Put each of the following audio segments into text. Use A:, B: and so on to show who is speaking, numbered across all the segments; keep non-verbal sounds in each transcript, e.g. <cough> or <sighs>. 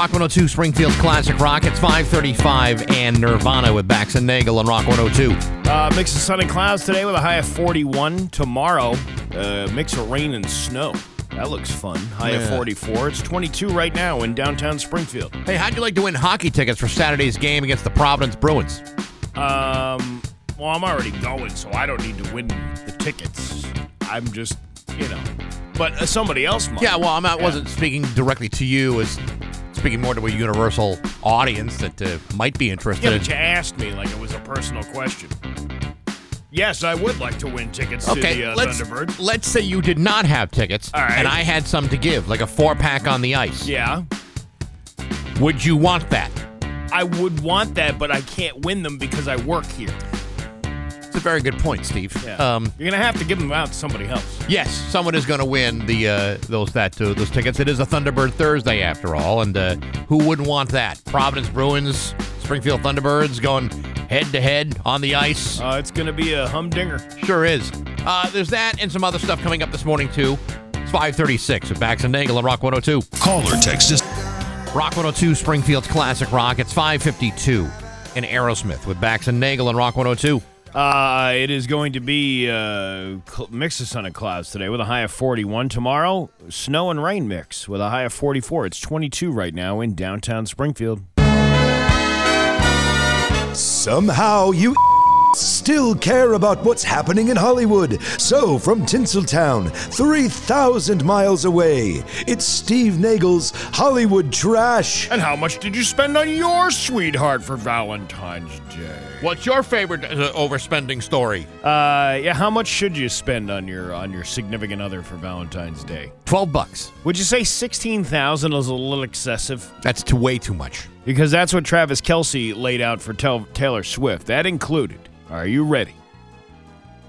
A: Rock 102, Springfield's Classic Rock. It's 535 and Nirvana with Bax and Nagle on Rock 102.
B: Uh, mix of sun and clouds today with a high of 41. Tomorrow, uh, mix of rain and snow. That looks fun. High of 44. It's 22 right now in downtown Springfield.
A: Hey, how'd you like to win hockey tickets for Saturday's game against the Providence Bruins?
B: Um, well, I'm already going, so I don't need to win the tickets. I'm just, you know. But uh, somebody else might.
A: Yeah, well, I'm not,
B: Yeah.
A: wasn't speaking directly to you, as speaking more to a universal audience that uh, might be interested.
B: Yeah, but you asked me like it was a personal question. Yes, I would like to win tickets
A: Okay,
B: to the uh,
A: let's
B: Thunderbird.
A: let's say you did not have tickets,
B: right.
A: and I had some to give, like a four pack on the ice.
B: Yeah,
A: Would you want that?
B: I would want that, but I can't win them because I work here.
A: It's a very good point, Steve.
B: Yeah.
A: Um,
B: You're gonna have to give them out to somebody else.
A: yes, someone is going to win the uh, those that uh, those tickets. It is a Thunderbird Thursday after all, and uh, who wouldn't want that? Providence Bruins, Springfield Thunderbirds going head to head on the ice.
B: Uh, it's gonna be a humdinger.
A: Sure is. Uh, there's that and some other stuff coming up this morning too. It's 536 at Bax and Nagle on Rock 102.
C: Call or text us
A: Rock 102, Springfield's Classic Rock. It's 552 in Aerosmith with Bax and Nagle on Rock 102.
B: Uh, it is going to be uh, cl- mix of sun and clouds today with a high of 41. Tomorrow, snow and rain mix with a high of 44. It's 22 right now in downtown Springfield.
D: Somehow you <laughs> still care about what's happening in Hollywood. So, from Tinseltown, 3,000 miles away, it's Steve Nagle's Hollywood Trash.
B: And how much did you spend on your sweetheart for Valentine's Day?
A: What's your favorite uh, overspending story?
B: Uh, yeah, how much should you spend on your on your significant other for Valentine's Day?
A: 12 bucks.
B: Would you say 16,000 is a little excessive?
A: That's too way too much.
B: Because that's what Travis Kelce laid out for Tel- Taylor Swift. That included, are you ready?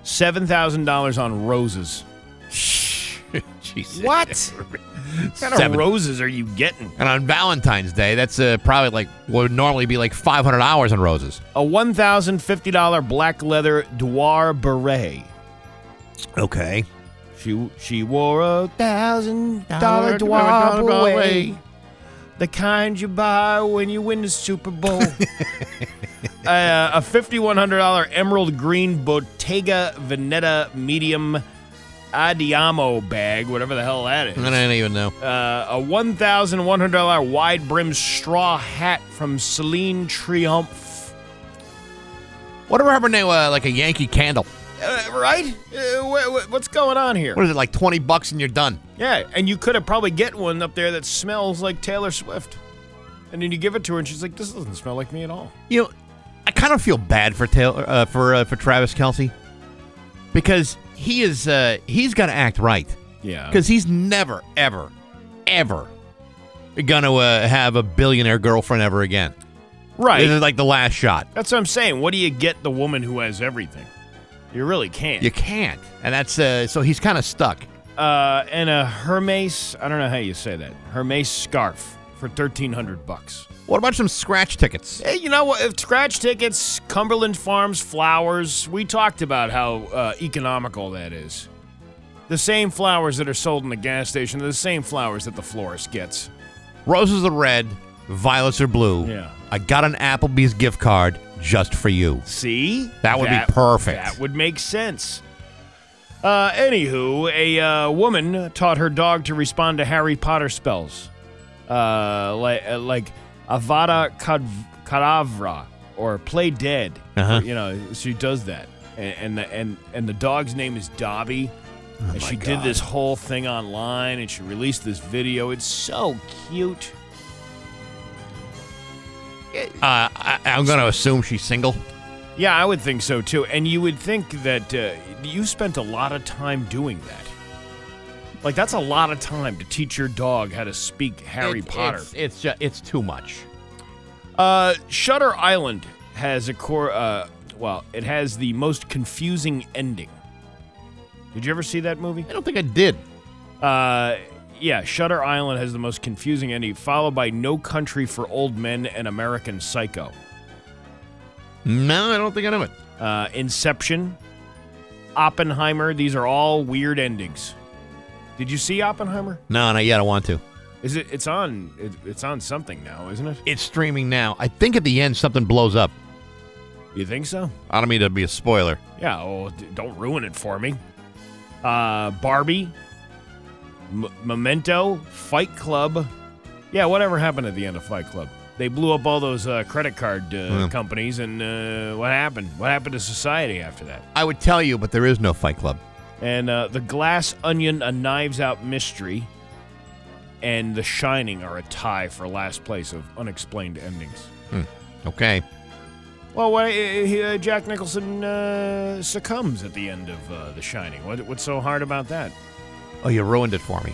B: $7,000 on roses. <laughs>
A: Jesus.
B: What? <laughs> What kind of roses are you getting?
A: And on Valentine's Day, that's uh, probably like what would normally be like 500 hours on roses.
B: A $1,050 black leather Dior beret.
A: Okay.
B: She she wore a thousand dollar Dior beret. The kind you buy when you win the Super Bowl. <laughs> uh, a $5,100 emerald green Bottega Veneta medium Andiamo bag, whatever the hell that is.
A: I don't even know.
B: Uh, a $1,100 wide brim straw hat from Celine Triomphe.
A: Whatever happened to uh, like a Yankee candle?
B: Uh, right? Uh, wh- wh- what's going on here?
A: What is it, like 20 bucks and you're done?
B: Yeah, and you could have probably get one up there that smells like Taylor Swift. And then you give it to her, and she's like, "This doesn't smell like me at all."
A: You know, I kind of feel bad for Taylor, uh, for uh, for Travis Kelce because he is uh, he's got to act right
B: Yeah.
A: because he's never ever ever gonna uh, have a billionaire girlfriend ever again.
B: right.
A: This is like the last shot.
B: That's what I'm saying. What do you get the woman who has everything? You really can't.
A: You can't, and that's uh, so he's kind of stuck.
B: uh, and a Hermes, I don't know how you say that. Hermes scarf for thirteen hundred bucks.
A: What about some scratch tickets?
B: Hey, you know what? If scratch tickets, Cumberland Farms flowers. We talked about how uh, economical that is. The same flowers that are sold in the gas station are the same flowers that the florist gets.
A: Roses are red, violets are blue.
B: Yeah.
A: I got an Applebee's gift card just for you.
B: See?
A: That would be perfect.
B: That would make sense. Uh, anywho, a uh, woman taught her dog to respond to Harry Potter spells. Uh, like, uh, like Avada Kad- Kedavra or Play Dead.
A: Uh-huh.
B: You know, she does that. And, and, the, and, and the dog's name is Dobby.
A: Oh
B: and she did this whole thing online and she released this video. It's so cute.
A: Uh, I, I'm going to assume she's single.
B: Yeah, I would think so too. And you would think that uh, you spent a lot of time doing that. Like that's a lot of time to teach your dog how to speak Harry
A: It-
B: Potter.
A: It's it's, ju- it's too much.
B: Uh, Shutter Island has a core. Uh, well, it has the most confusing ending. Did you ever see that movie?
A: I don't think I did.
B: Uh, yeah, Shutter Island has the most confusing ending, followed by No Country for Old Men and American Psycho.
A: No, I don't think I know it.
B: uh, Inception, Oppenheimer. These are all weird endings. Did you see Oppenheimer?
A: No, not yet. I want to.
B: Is it? It's on. It, it's on something now, isn't it?
A: It's streaming now. I think at the end something blows up.
B: You think so?
A: I don't mean to be a spoiler.
B: Yeah. Oh, d- don't ruin it for me. Uh, Barbie, M- Memento, Fight Club. Yeah, whatever happened at the end of Fight Club? They blew up all those uh, credit card uh,
A: Hmm.
B: companies, and uh, what happened? What happened to society after that?
A: I would tell you, but there is no Fight Club.
B: And uh, the Glass Onion, A Knives Out Mystery, and The Shining are a tie for last place of unexplained endings.
A: Okay.
B: Well, why, uh, uh, Jack Nicholson uh, succumbs at the end of uh, The Shining. What, what's so hard about that?
A: Oh, you ruined it for me.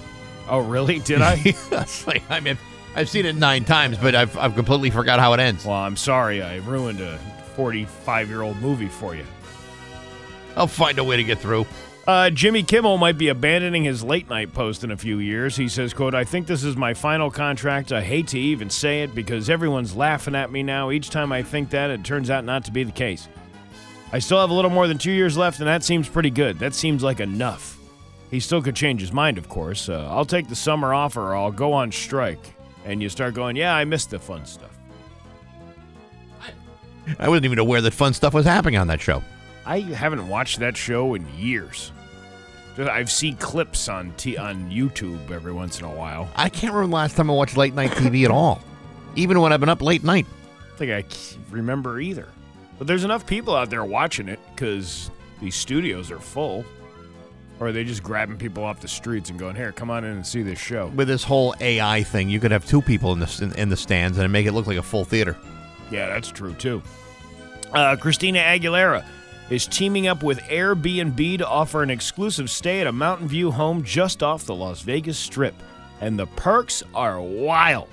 B: Oh, really? Did I? <laughs>
A: Like, I mean, I've seen it nine times, but I've, I've completely forgot how it ends.
B: well, I'm sorry. I ruined a 45 year old movie for you.
A: I'll find a way to get through.
B: Uh, Jimmy Kimmel might be abandoning his late night post in a few years. He says, quote, I think this is my final contract. I hate to even say it because everyone's laughing at me now. Each time I think that, it turns out not to be the case. I still have a little more than two years left, and that seems pretty good. That seems like enough. He still could change his mind, of course. Uh, I'll take the summer off or I'll go on strike. And you start going, yeah, I missed the fun stuff.
A: I wasn't even aware that fun stuff was happening on that show.
B: I haven't watched that show in years. I've seen clips on t- on YouTube every once in a while.
A: I can't remember the last time I watched late night TV at all, even when I've been up late night.
B: I think I remember either. But there's enough people out there watching it because these studios are full. Or are they just grabbing people off the streets and going, here, come on in and see this show?
A: With this whole AI thing, you could have two people in the in, in the stands and make it look like a full theater.
B: Yeah, that's true too. Uh, Christina Aguilera is teaming up with Airbnb to offer an exclusive stay at a Mountain View home just off the Las Vegas Strip. And the perks are wild.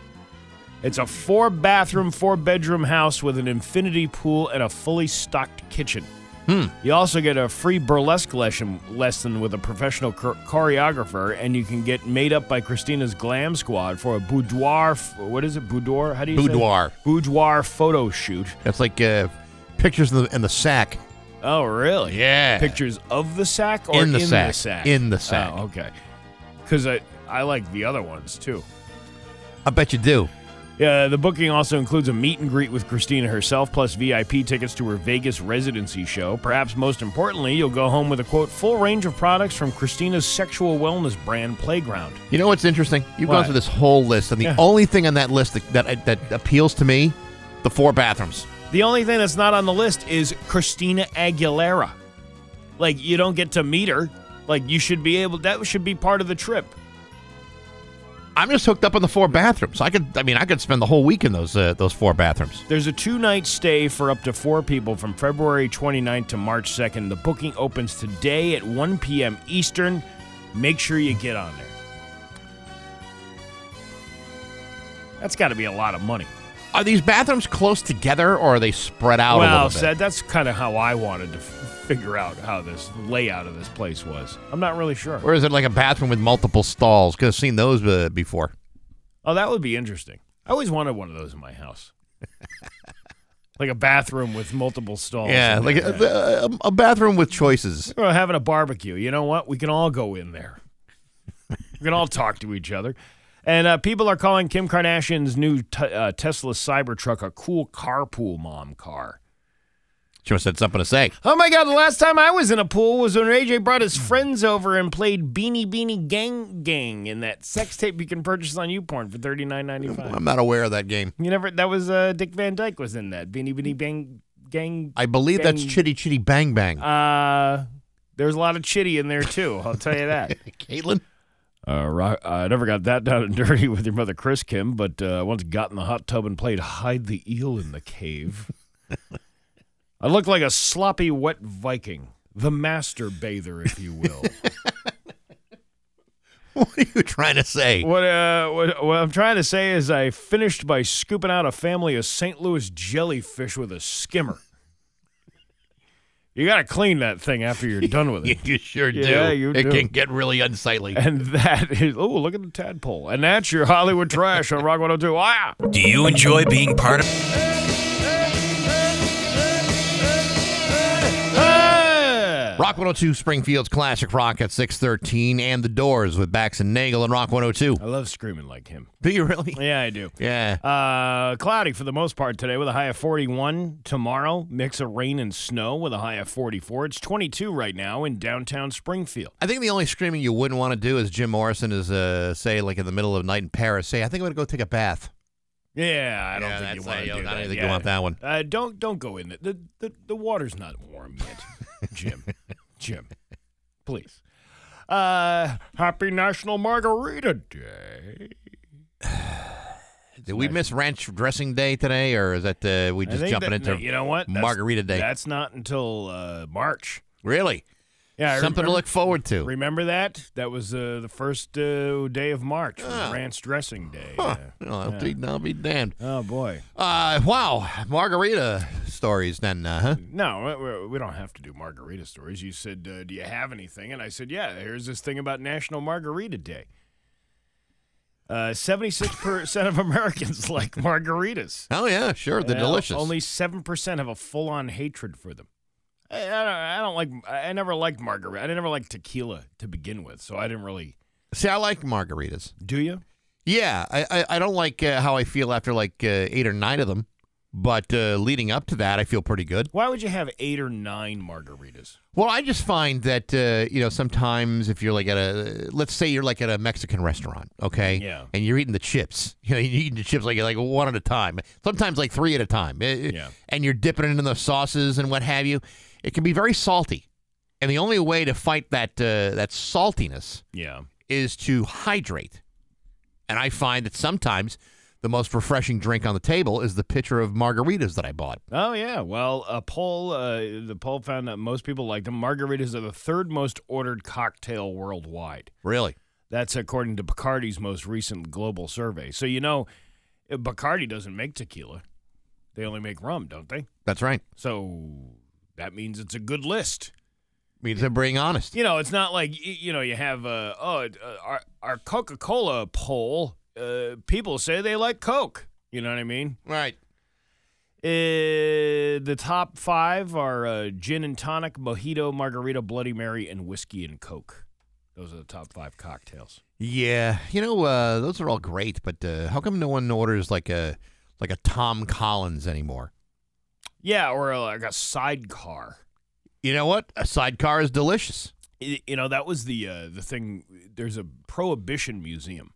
B: It's a four bathroom, four bedroom house with an infinity pool and a fully stocked kitchen. You also get a free burlesque lesson, lesson with a professional chor- choreographer, and you can get made up by Christina's glam squad for a boudoir. f- What is it? Boudoir? How do you say?
A: Boudoir.
B: Boudoir photo shoot.
A: That's like uh, pictures in the, in the sack.
B: Oh, really?
A: Yeah.
B: Pictures of the sack or
A: In the sack.
B: the sack?
A: In the oh, sack.
B: Oh, okay. Because I I like the other ones too.
A: I bet you do.
B: Yeah, the booking also includes a meet and greet with Christina herself, plus VIP tickets to her Vegas residency show. Perhaps most importantly, you'll go home with a quote full range of products from Christina's sexual wellness brand Playground.
A: You know what's interesting? You've gone through this whole list, and the
B: Yeah.
A: only thing on that list that, that that appeals to me, the four bathrooms.
B: The only thing that's not on the list is Christina Aguilera. Like you don't get to meet her. Like you should be able. That should be part of the trip.
A: I'm just hooked up on the four bathrooms. I could, I mean, I could spend the whole week in those uh, those four bathrooms.
B: There's a two night stay for up to four people from February 29th to March 2nd. The booking opens today at 1 p.m. Eastern. Make sure you get on there. That's got to be a lot of money.
A: Are these bathrooms close together, or are they spread out a
B: well,
A: little bit?
B: said that's kind of how I wanted to f- figure out how this layout of this place was. I'm not really sure.
A: or is it like a bathroom with multiple stalls? Because I've seen those uh, before.
B: Oh, that would be interesting. I always wanted one of those in my house. <laughs> like a bathroom with multiple stalls.
A: Yeah, like a, a, a bathroom with choices.
B: We're having a barbecue. You know what? We can all go in there. we can all talk to each other. And uh, people are calling Kim Kardashian's new t- uh, Tesla Cybertruck a cool carpool mom car.
A: She must have something to say.
B: Oh my God, the last time I was in a pool was when AJ brought his friends over and played Beanie Beanie Gang Gang in that sex tape you can purchase on YouPorn for thirty nine ninety five.
A: I'm not aware of that game.
B: You never, that was uh, Dick Van Dyke was in that Beanie Beanie Bang Gang.
A: I believe that's Chitty Chitty Bang Bang.
B: Uh, there's a lot of chitty in there too, I'll tell you that. <laughs>
A: Caitlin?
B: Uh, I never got that <laughs> down and dirty with your mother, Chris Kim, but uh, once got in the hot tub and played hide the eel in the cave. <laughs> I looked like a sloppy, wet Viking, the master bather, if you will. <laughs>
A: What are you trying to say?
B: what, uh, what, what I'm trying to say is, I finished by scooping out a family of St. Louis jellyfish with a skimmer. You got to clean that thing after you're done with <laughs> it.
A: You sure do.
B: Yeah, you
A: it
B: do.
A: can get really unsightly.
B: And that is, oh, look at the tadpole. And that's your Hollywood trash on Rock 102. Ah!
C: Do you enjoy being part of
B: Ah!
A: Rock Rock 102 Springfield's Classic Rock at 613 and The Doors with Bax and Nagle and Rock 102.
B: I love screaming like him.
A: Do you really? <laughs>
B: Yeah, I do.
A: Yeah.
B: Uh, cloudy for the most part today with a high of 41. Tomorrow, mix of rain and snow with a high of 44. It's 22 right now in downtown Springfield.
A: I think the only screaming you wouldn't want to do is Jim Morrison is, uh, say, like in the middle of the night in Paris, say, I think I'm going to go take a bath.
B: Yeah, I don't
A: Yeah,
B: think you want to
A: don't- I don't
B: that.
A: think you want that one.
B: Uh, don't don't go in it. The, the the water's not warm yet, Jim. Jim, please. Uh, happy National Margarita Day. <sighs>
A: Did we miss ranch dressing day today, or is that uh, we
B: I
A: just
B: think
A: jumping
B: that-
A: into
B: you know what That's-
A: Margarita Day?
B: That's not until uh, March.
A: Really?
B: Yeah, I
A: Something to look forward to.
B: Remember that? That was uh, the first uh, day of March,
A: Ah.
B: ranch dressing day.
A: Huh.
B: Yeah.
A: I'll, be, I'll be damned.
B: Oh boy.
A: Uh, wow, margarita stories then, uh, huh?
B: No, we- we don't have to do margarita stories. You said, uh, "Do you have anything?" And I said, "Yeah." Here's this thing about National Margarita Day. Uh, Seventy-six <laughs> percent of Americans <laughs> like margaritas.
A: Oh yeah, sure, they're delicious.
B: Only seven percent have a full-on hatred for them. I, I, don't, I don't like. I never liked margarita. I never liked tequila to begin with, so I didn't really.
A: See, I like margaritas.
B: Do you?
A: Yeah, I I, I don't like uh, how I feel after like uh, eight or nine of them, but uh, leading up to that, I feel pretty good.
B: Why would you have eight or nine margaritas?
A: Well, I just find that uh, you know sometimes if you're like at a let's say you're like at a Mexican restaurant, okay,
B: Yeah.
A: and you're eating the chips, <laughs> you know, you're eating the chips like like one at a time, sometimes like three at a time, Uh,
B: Yeah.
A: and you're dipping it in the sauces and what have you. It can be very salty, and the only way to fight that uh, that saltiness
B: Yeah.
A: is to hydrate. And I find that sometimes the most refreshing drink on the table is the pitcher of margaritas that I bought.
B: Oh yeah. Well, a poll. Uh, the poll found that most people like them. Margaritas are the third most ordered cocktail worldwide.
A: Really?
B: That's according to Bacardi's most recent global survey. So you know, Bacardi doesn't make tequila; they only make rum, don't they?
A: That's right.
B: So that means it's a good list.
A: Means they're being honest.
B: You know, it's not like you know you have uh, oh uh, our our Coca Cola poll. Uh, people say they like Coke. You know what I mean?
A: Right.
B: Uh, the top five are uh, gin and tonic, mojito, margarita, Bloody Mary, and whiskey and Coke. Those are the top five cocktails.
A: Yeah, you know uh, those are all great, but uh, how come no one orders like a like a Tom Collins anymore?
B: Yeah, or uh, like a sidecar.
A: You know what? A sidecar is delicious.
B: You know that was the uh, the thing. There's a Prohibition museum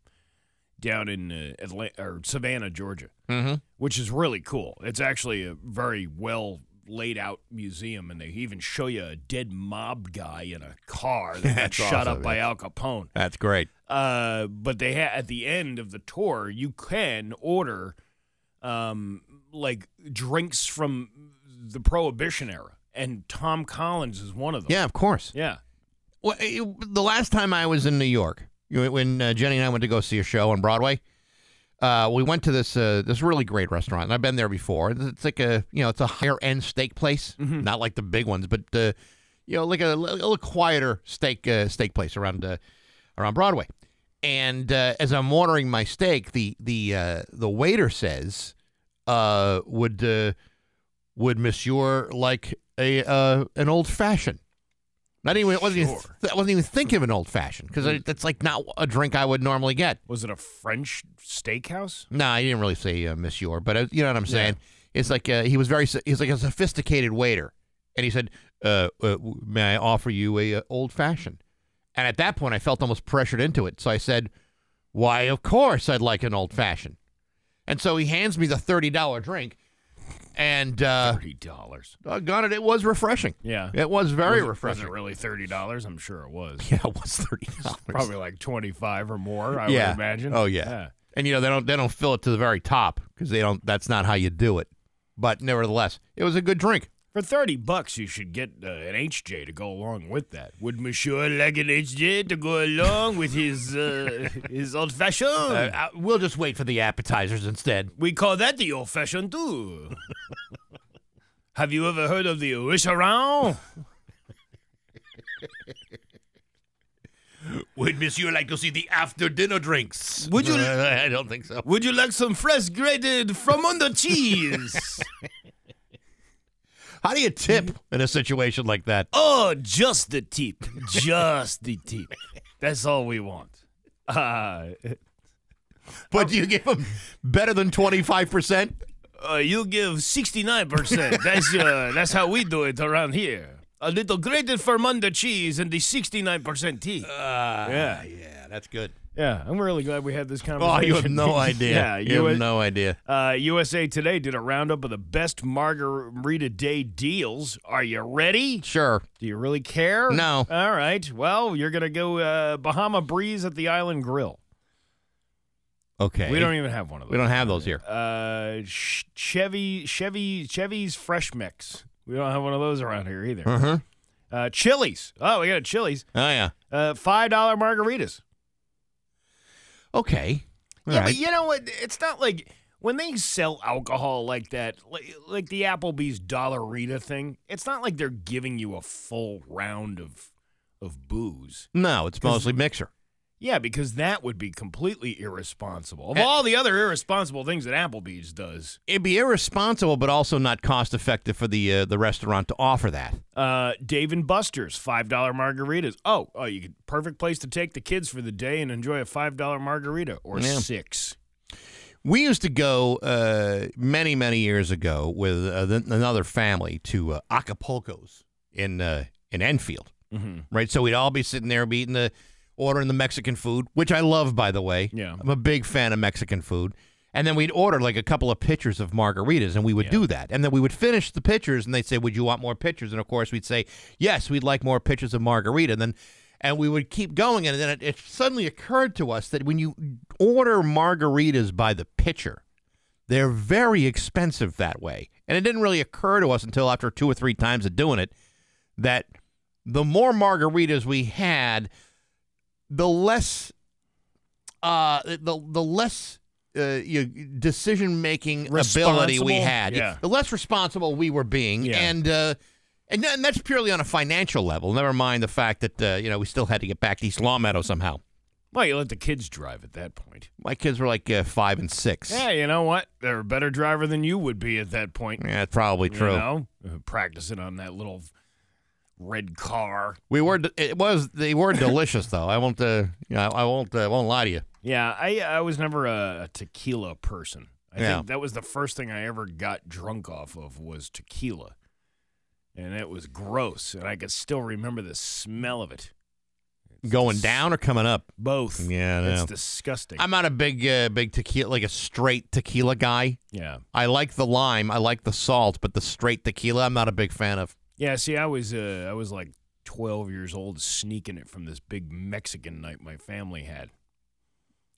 B: down in uh, Atlanta or Savannah, Georgia,
A: Mm-hmm.
B: which is really cool. It's actually a very well laid out museum, and they even show you a dead mob guy in a car that got <laughs> shot
A: awesome,
B: up by Al Capone.
A: That's great.
B: Uh, but they ha- at the end of the tour, you can order um, like drinks from the Prohibition era, and Tom Collins is one of them.
A: Yeah, of course.
B: yeah.
A: Well, eh, the last time I was in New York, when uh, Jenny and I went to go see a show on Broadway, uh, we went to this uh, this really great restaurant, and I've been there before. It's, like a you know, it's a higher end steak place, not like the big ones, but uh, you know, like a, a little quieter steak uh, steak place around uh, around Broadway. And uh, as I'm ordering my steak, the the uh, the waiter says, uh, "Would uh, would Monsieur like a uh, an old fashioned?" Not even wasn't even. I wasn't even thinking of an old fashioned because that's like not a drink I would normally get.
B: Was it a French steakhouse?
A: No, I didn't really say uh, Monsieur, but uh, you know what I'm saying. It's like uh, he was very he's like a sophisticated waiter, and he said, uh, uh, "May I offer you a uh, old fashioned?" And at that point, I felt almost pressured into it, so I said, "Why, of course, I'd like an old fashioned." And so he hands me the thirty dollar drink, and uh,
B: Thirty dollars.
A: doggone it, it was refreshing.
B: Yeah.
A: It was very
B: was it,
A: refreshing.
B: Was it really thirty dollars? I'm sure it was. <laughs>
A: Yeah, it was thirty dollars.
B: Probably like twenty five or more. I
A: yeah.
B: would imagine.
A: Oh yeah. And you know they don't they don't fill it to the very top because they don't. That's not how you do it. But nevertheless, it was a good drink.
B: For thirty bucks, you should get uh, an HJ to go along with that. Would Monsieur like an HJ to go along with his uh, <laughs> his old fashioned?
A: Uh, uh, we'll just wait for the appetizers instead.
B: we call that the old fashioned too. <laughs> Have you ever heard of the wish around? <laughs>
A: Would Monsieur like to see the after dinner drinks?
B: Would you-
A: I don't think so.
B: Would you like some fresh grated from under cheese?
A: How do you tip in a situation like that?
B: Oh, just the tip. Just the tip. That's all we want. Uh,
A: But do <laughs> you give them better than 25%?
B: uh, you give 69%. <laughs> That's, uh, that's how we do it around here. A little grated Fermunda cheese and the 69% tea. yeah.
A: Yeah, that's good.
B: Yeah, I'm really glad we had this conversation.
A: Oh, you have no <laughs> idea.
B: yeah,
A: you
B: US
A: have no idea.
B: Uh, USA Today did a roundup of the best margarita day deals. Are you ready?
A: Sure.
B: Do you really care?
A: No.
B: All right. Well, you're gonna go uh, Bahama Breeze at the Island Grill.
A: Okay.
B: We don't even have one of those.
A: we don't have those here.
B: Uh, Chevy Chevy Chevy's Fresh Mex. We don't have one of those around here either.
A: Uh-huh.
B: Uh, Chili's. Oh, we got a Chili's.
A: Oh, yeah.
B: Uh, five dollar margaritas.
A: Okay. All
B: yeah,
A: right.
B: but you know what? It's not like when they sell alcohol like that, like, like the Applebee's Dollarita thing. It's not like they're giving you a full round of of booze.
A: no, it's mostly mixer.
B: Yeah, because that would be completely irresponsible. Of all the other irresponsible things that Applebee's does,
A: It'd be irresponsible, but also not cost effective for the uh, the restaurant to offer that.
B: uh, Dave and Buster's five dollar margaritas. Oh, oh, you could perfect place to take the kids for the day and enjoy a five dollar margarita or
A: Yeah.
B: six.
A: We used to go uh, many, many years ago with uh, th- another family to uh, Acapulco's in uh, in Enfield,
B: Mm-hmm.
A: right? So we'd all be sitting there, be eating the ordering the Mexican food, which I love, by the way.
B: Yeah.
A: I'm a big fan of Mexican food. And then we'd order like a couple of pitchers of margaritas, and we would
B: Yeah.
A: do that. And then we would finish the pitchers, and they'd say, "Would you want more pitchers?" And of course, we'd say, "Yes, we'd like more pitchers of margarita." And then, and we would keep going, and then it, it suddenly occurred to us that when you order margaritas by the pitcher, they're very expensive that way. And it didn't really occur to us until after two or three times of doing it that the more margaritas we had, the less, uh, the the less uh, you decision making ability we had.
B: Yeah.
A: The less responsible we were being,
B: Yeah.
A: and. Uh, and, and that's purely on a financial level. Never mind the fact that uh, you know we still had to get back to East Longmeadow somehow.
B: Well, you let the kids drive at that point.
A: My kids were like uh, five and six.
B: Yeah, you know what? They're a better driver than you would be at that point.
A: Yeah, it's probably true.
B: You know, Uh, practicing on that little red car.
A: We were. It was. They were delicious, though. I won't. Uh, you know, I won't. Uh, won't lie to you.
B: Yeah, I I was never a, tequila person. I
A: Yeah.
B: think that was the first thing I ever got drunk off of was tequila, and it was gross, and I could still remember the smell of it.
A: Going down or coming up?
B: Both.
A: Yeah,
B: it's disgusting.
A: I'm not a big, uh, big tequila, like a straight tequila guy.
B: yeah,
A: I like the lime. I like the salt, but the straight tequila, I'm not a big fan of.
B: Yeah. See, I was uh, I was like 12 years old, sneaking it from this big Mexican night my family had,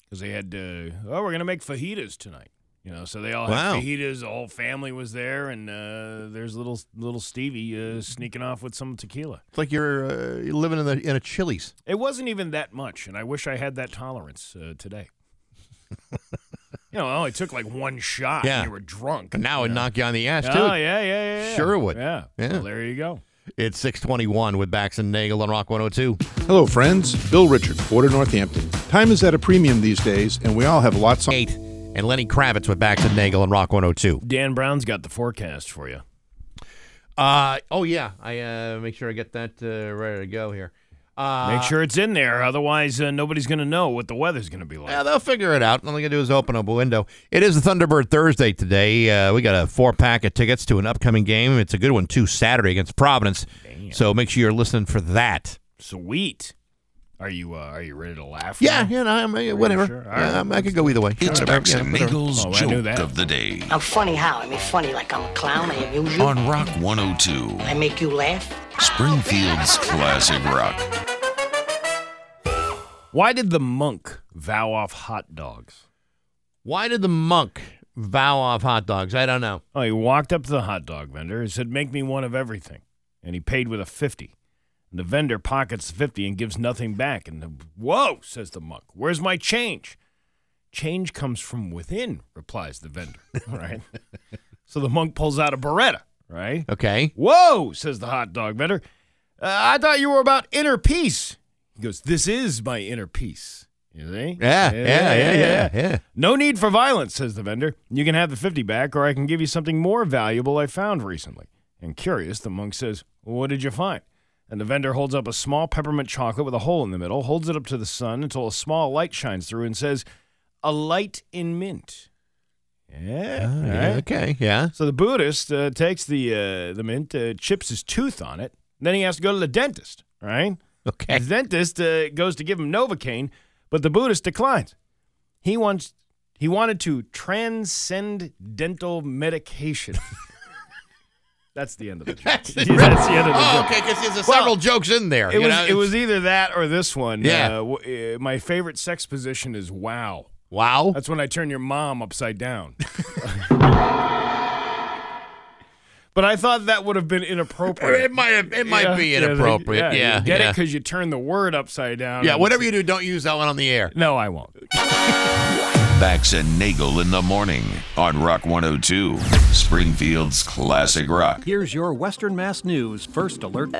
B: because they had. Uh, oh, we're gonna make fajitas tonight. You know, so they all
A: Wow.
B: had fajitas. The whole family was there, and uh, there's little little Stevie uh, sneaking off with some tequila.
A: It's like you're, uh, you're living in, the, in a Chili's.
B: It wasn't even that much, and I wish I had that tolerance uh, today. <laughs> you know, I only took like one shot.
A: Yeah.
B: and you were drunk.
A: And now it'd knock you on the ass, too.
B: Oh yeah, yeah, yeah, yeah.
A: Sure it would.
B: Yeah,
A: Yeah.
B: Well, there you go.
A: It's 621 with Bax and Nagle on Rock 102.
E: Hello, friends. Bill Richard, Border Northampton. Time is at a premium these days, and we all have lots on.
A: Eight. And Lenny Kravitz with Bax and Nagle on Rock 102.
B: Dan Brown's got the forecast for you.
A: Uh, oh, yeah. I uh, make sure I get that uh, ready to go here. Uh,
B: Make sure it's in there, otherwise uh, nobody's going to know what the weather's going to be like.
A: Yeah, they'll figure it out. All they're going to do is open up a window. It is a Thunderbird Thursday today. Uh, we got a four pack of tickets to an upcoming game. It's a good one, too, Saturday against Providence. So make sure you're listening for that.
B: Sweet. Are you uh, are you ready to laugh?
A: Yeah,
B: now?
A: yeah, no, I'm, uh, whatever.
B: sure?
A: Yeah,
B: right.
A: I'm- I could go either way.
C: It's
A: Whatever.
C: Bax
A: Yeah,
C: and
A: whatever.
B: Oh,
C: joke of the day
F: I'm funny how? I mean funny like I'm a clown, I amuse you.
C: on Rock 102,
F: I make you laugh.
C: Springfield's classic rock.
B: Why did the monk vow off hot dogs?
A: Why did the monk vow off hot dogs? I don't know.
B: Oh, he walked up to the hot dog vendor and said, "Make me one of everything," and he paid with a fifty. And the vendor pockets the fifty and gives nothing back. And the, whoa, says the monk, "Where's my change?" Change comes from within, replies the vendor. <laughs> Right. so the monk pulls out a Beretta. Right.
A: Okay.
B: Whoa, says the hot dog vendor. Uh, I thought you were about inner peace. He goes, This is my inner peace. You see?
A: Yeah, yeah, yeah, yeah, yeah.
B: No need for violence, says the vendor. You can have the 50 back, or I can give you something more valuable I found recently. And curious, the monk says, What did you find? And the vendor holds up a small peppermint chocolate with a hole in the middle, holds it up to the sun until a small light shines through, and says, A light in mint. Yeah.
A: Yeah,
B: right.
A: okay, yeah.
B: So the Buddhist uh, takes the uh, the mint, uh, chips his tooth on it, then he has to go to the dentist, right? <laughs>
A: Okay.
B: The dentist uh, goes to give him Novocaine, but the Buddhist declines. He wants he wanted to transcend dental medication. <laughs> That's the end of the <laughs> joke.
A: That's
B: That's the end of the
A: Oh,
B: joke.
A: okay, because there's
B: Well,
A: several jokes in there.
B: It
A: you
B: was
A: know,
B: it was either that or this one.
A: Yeah.
B: Uh, uh, my favorite sex position is wow.
A: wow.
B: That's when I turn your mom upside down. But I thought that would have been inappropriate.
A: It might have, it might
B: Yeah,
A: be
B: yeah,
A: inappropriate.
B: you
A: Yeah,
B: get it because you turn the word upside down.
A: Yeah, whatever you do, don't use that one on the air.
B: No, I won't. <laughs>
C: Bax and Nagle in the morning on Rock 102, Springfield's classic rock.
G: Here's your Western Mass News first alert.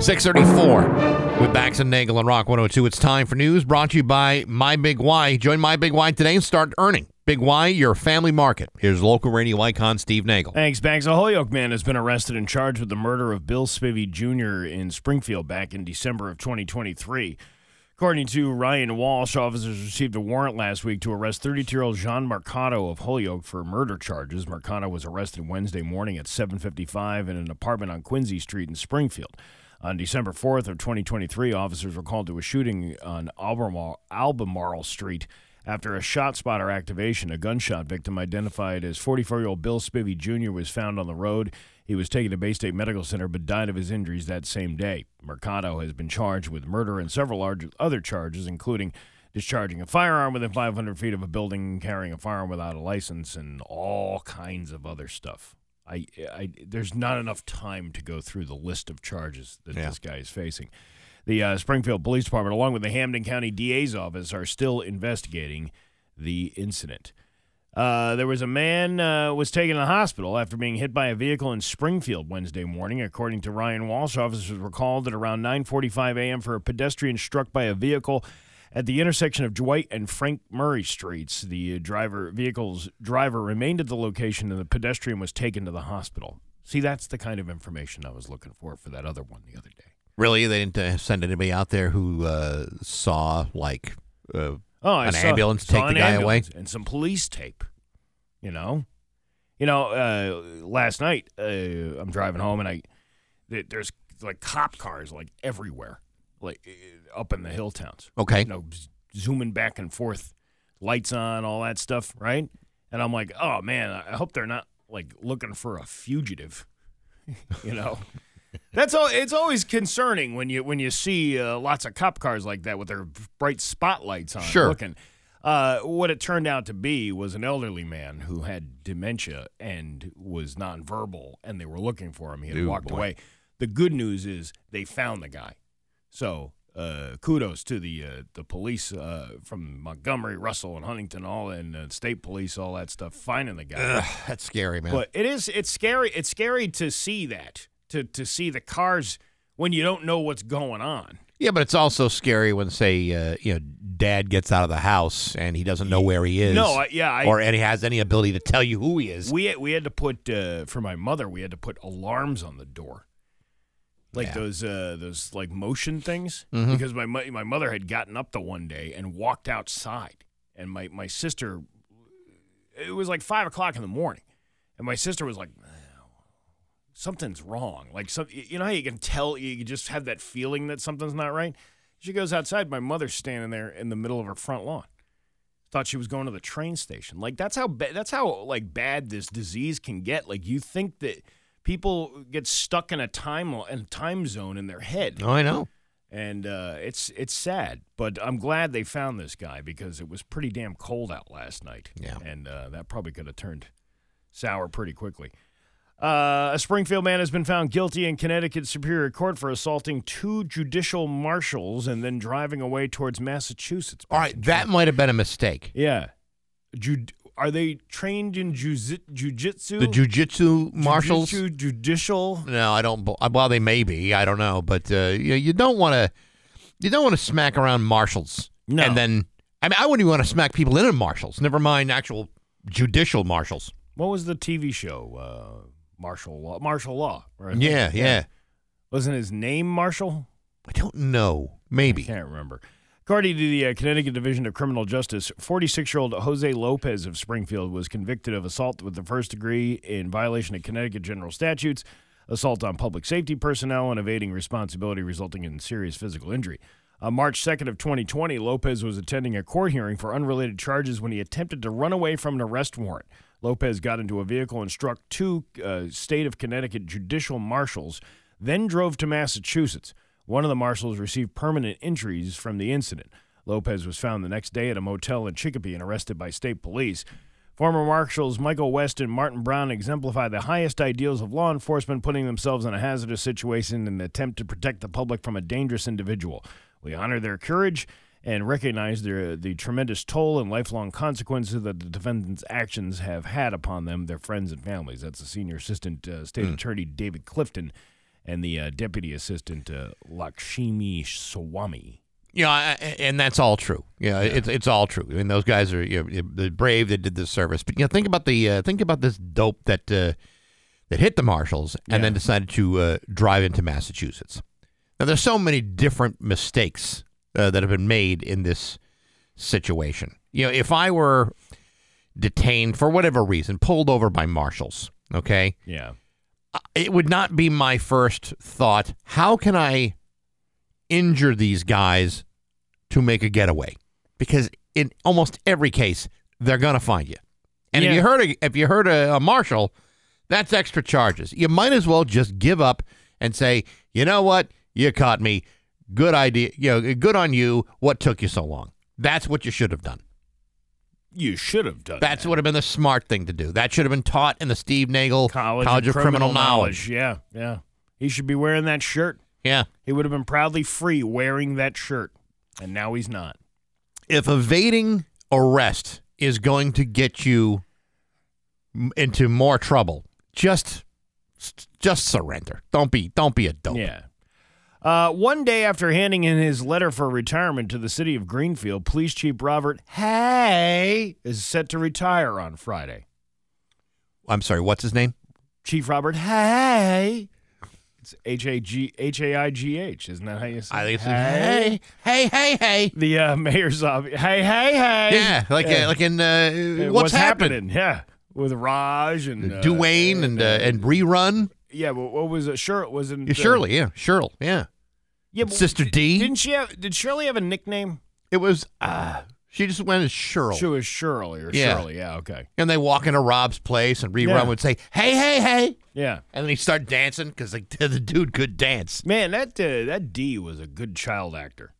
A: 634 with Bax and Nagle on Rock 102. It's time for news brought to you by My Big Y. Join My Big Y today and start earning. Big Y, your family market. Here's local radio icon Steve Nagle.
B: Thanks, Bax. A Holyoke man has been arrested and charged with the murder of Bill Spivey Jr. in Springfield back in December of 2023. According to Ryan Walsh, officers received a warrant last week to arrest 32-year-old Jean Mercado of Holyoke for murder charges. Mercado was arrested Wednesday morning at 7:55 in an apartment on Quincy Street in Springfield. On December 4th of 2023, officers were called to a shooting on Albemarle, Albemarle Street after a shot spotter activation. A gunshot victim identified as 44-year-old Bill Spivey Jr. was found on the road. He was taken to Bay State Medical Center but died of his injuries that same day. Mercado has been charged with murder and several large other charges, including discharging a firearm within 500 feet of a building, carrying a firearm without a license, and all kinds of other stuff. I, I, there's not enough time to go through the list of charges that
A: Yeah.
B: this guy is facing. The uh, Springfield Police Department, along with the Hampden County DA's office, are still investigating the incident. Uh, there was a man uh, was taken to the hospital after being hit by a vehicle in Springfield Wednesday morning. According to Ryan Walsh, officers were called at around 9:45 a.m. for a pedestrian struck by a vehicle at the intersection of Dwight and Frank Murray Streets. The driver vehicle's driver remained at the location, and the pedestrian was taken to the hospital. See, that's the kind of information I was looking for for that other one the other day.
A: Really? They didn't uh, send anybody out there who uh, saw, like, uh,
B: Oh,
A: An
B: saw-
A: ambulance
B: saw
A: take
B: an
A: the guy away?
B: and some police tape. You know, you know. Uh, last night, uh, I'm driving home and I there's like cop cars like everywhere, like uh, up in the hill towns.
A: okay.
B: You know, zooming back and forth, lights on, all that stuff, right? And I'm like, oh man, I hope they're not like looking for a fugitive. <laughs> you know. That's all. It's always concerning when you when you see uh, lots of cop cars like that with their bright spotlights on,
A: Sure.
B: looking. Uh, what it turned out to be was an elderly man who had dementia and was nonverbal, and they were looking for him. He had
A: Ooh,
B: walked
A: boy.
B: away. The good news is they found the guy. So uh, kudos to the uh, the police uh, from Montgomery, Russell, and Huntington, all and uh, state police, all that stuff, finding the guy.
A: Ugh, that's scary, man.
B: But it is it's scary. It's scary to see that to to see the cars when you don't know what's going on.
A: yeah, but it's also scary when, say, uh, you know, dad gets out of the house and he doesn't know where he is.
B: No, I, yeah, I,
A: or and he has any ability to tell you who he is.
B: we had, we had to put uh, for my mother. We had to put alarms on the door, like
A: Yeah.
B: those uh, those like motion things,
A: Mhm.
B: because my my mother had gotten up the one day and walked outside, and my my sister. It was like five o'clock in the morning, and my sister was like. Something's wrong. Like some, you know how you can tell you just have that feeling that something's not right. She goes outside. My mother's standing there in the middle of her front lawn thought she was going to the train station. Like that's how ba- that's how like bad this disease can get. Like you think that people get stuck in a time in time zone in their head,
A: oh, I know.
B: and uh, it's it's sad. But I'm glad they found this guy because it was pretty damn cold out last night.
A: Yeah.
B: and uh, that probably could have turned sour pretty quickly. Uh, a Springfield man has been found guilty in Connecticut Superior Court for assaulting two judicial marshals and then driving away towards Massachusetts.
A: All right, that might have been a mistake.
B: Yeah. Ju- are they trained in juzi- jujitsu?
A: The jujitsu marshals.
B: Jujitsu, judicial.
A: No, I don't. Well, they may be. I don't know, but uh, you, you don't want to. You don't want to smack around marshals.
B: No.
A: And then, I mean, I wouldn't even want to smack people in marshals. Never mind actual judicial marshals.
B: What was the TV show? Uh, Martial Law. Martial Law. Right?
A: Yeah, yeah.
B: Wasn't his name Marshall?
A: I don't know. Maybe.
B: I can't remember. According to the uh, Connecticut Division of Criminal Justice, 46 year old Jose Lopez of Springfield was convicted of assault with the first degree in violation of Connecticut general statutes, assault on public safety personnel, and evading responsibility resulting in serious physical injury. On March 2nd of 2020, Lopez was attending a court hearing for unrelated charges when he attempted to run away from an arrest warrant. Lopez got into a vehicle and struck two uh, state of Connecticut judicial marshals, then drove to Massachusetts. One of the marshals received permanent injuries from the incident. Lopez was found the next day at a motel in Chicopee and arrested by state police. Former marshals Michael West and Martin Brown exemplify the highest ideals of law enforcement, putting themselves in a hazardous situation in an attempt to protect the public from a dangerous individual. We honor their courage and recognize their, the tremendous toll and lifelong consequences that the defendants' actions have had upon them, their friends, and families. That's the senior assistant uh, state attorney David Clifton and the uh, deputy assistant uh, Lakshmi Swami.
A: Yeah, and that's all true. Yeah, it's it's all true. I mean, those guys are you know, they're brave. They did this service, but you know, think about the uh, think about this dope that uh, that hit the marshals and then decided to uh, drive into Massachusetts. Now, there's so many different mistakes uh, that have been made in this situation. You know, if I were detained for whatever reason, pulled over by marshals, okay,
B: Yeah.
A: it would not be my first thought. How can I injure these guys to make a getaway? Because in almost every case, they're gonna find you. And if you heard a, if you hurt a, a marshal, that's extra charges. You might as well just give up and say, you know what, you caught me. Good idea. You know, good on you. What took you so long? That's what you should have done.
B: You should have done
A: That's
B: that.
A: would have been the smart thing to do. That should have been taught in the Steve Nagle
B: College,
A: of Criminal, Knowledge.
B: Yeah, yeah. He should be wearing that shirt.
A: Yeah.
B: He would have been proudly free wearing that shirt, and now he's not.
A: if evading arrest is going to get you into more trouble, just just surrender. Don't be don't be a dope.
B: Yeah. Uh, one day after handing in his letter for retirement to the city of Greenfield, Police Chief Robert Haigh is set to retire on Friday.
A: I'm sorry. What's his name?
B: Chief Robert Haigh. It's H A G H A I G H. Isn't that how you say? It?
A: I think it's
B: Hay?
A: hey, hey, hey, hey.
B: The uh, mayor's office. Hey, hey, hey.
A: Yeah, like
B: Yeah.
A: Uh, like in uh,
B: Uh,
A: what's, happening?
B: Yeah, with Raj and uh,
A: Dwayne and uh, and rerun.
B: yeah, what was it? Sure, it was it
A: Yeah, Shirley, yeah, Shirley, yeah.
B: Yeah, but
A: Sister
B: did-
A: Dee?
B: Didn't she have? Did Shirley have a nickname?
A: It was uh she just went as Shirley.
B: She was Shirley or
A: Yeah.
B: Shirley. Yeah. Okay.
A: And they walk into Rob's place and rerun
B: Yeah.
A: would say, "Hey, hey, hey,"
B: Yeah.
A: and then he start dancing because the, <laughs> the dude could dance.
B: Man, that uh, that Dee was a good child actor.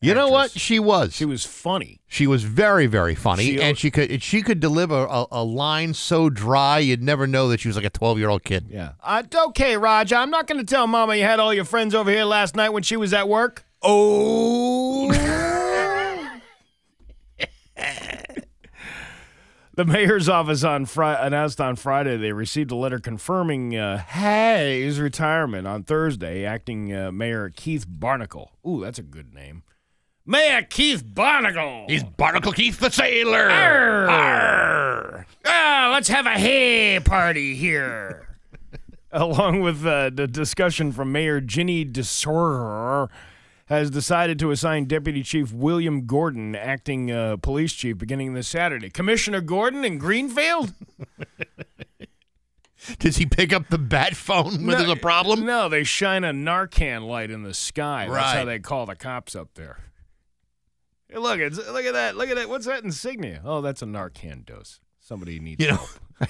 A: You know what? She was.
B: She was funny.
A: She was very, very funny,
B: She-
A: and she could she could deliver a, a line so dry you'd never know that she was like a twelve year old kid.
B: Yeah. Uh, okay, Raj. I'm not going to tell Mama you had all your friends over here last night when she was at work. Oh. <laughs> The mayor's office on Fri- announced on Friday they received a letter confirming uh, Haigh's retirement on Thursday. Acting uh, Mayor Keith Barnacle. Ooh, that's a good name. Mayor Keith Barnacle.
A: He's Barnacle Keith the sailor.
B: Arr. Ah, let's have a hay party here. <laughs> Along with uh, the discussion from Mayor Ginny DeSor, has decided to assign Deputy Chief William Gordon acting uh, police chief beginning this Saturday. Commissioner Gordon in Greenfield? <laughs>
A: Does he pick up the bat phone when there's a problem?
B: No, they shine a Narcan light in the sky. That's how they call the cops up there. Hey, look, it's, look at that. Look at that. What's that insignia? Oh, that's a Narcan dose. Somebody needs
A: You
B: help.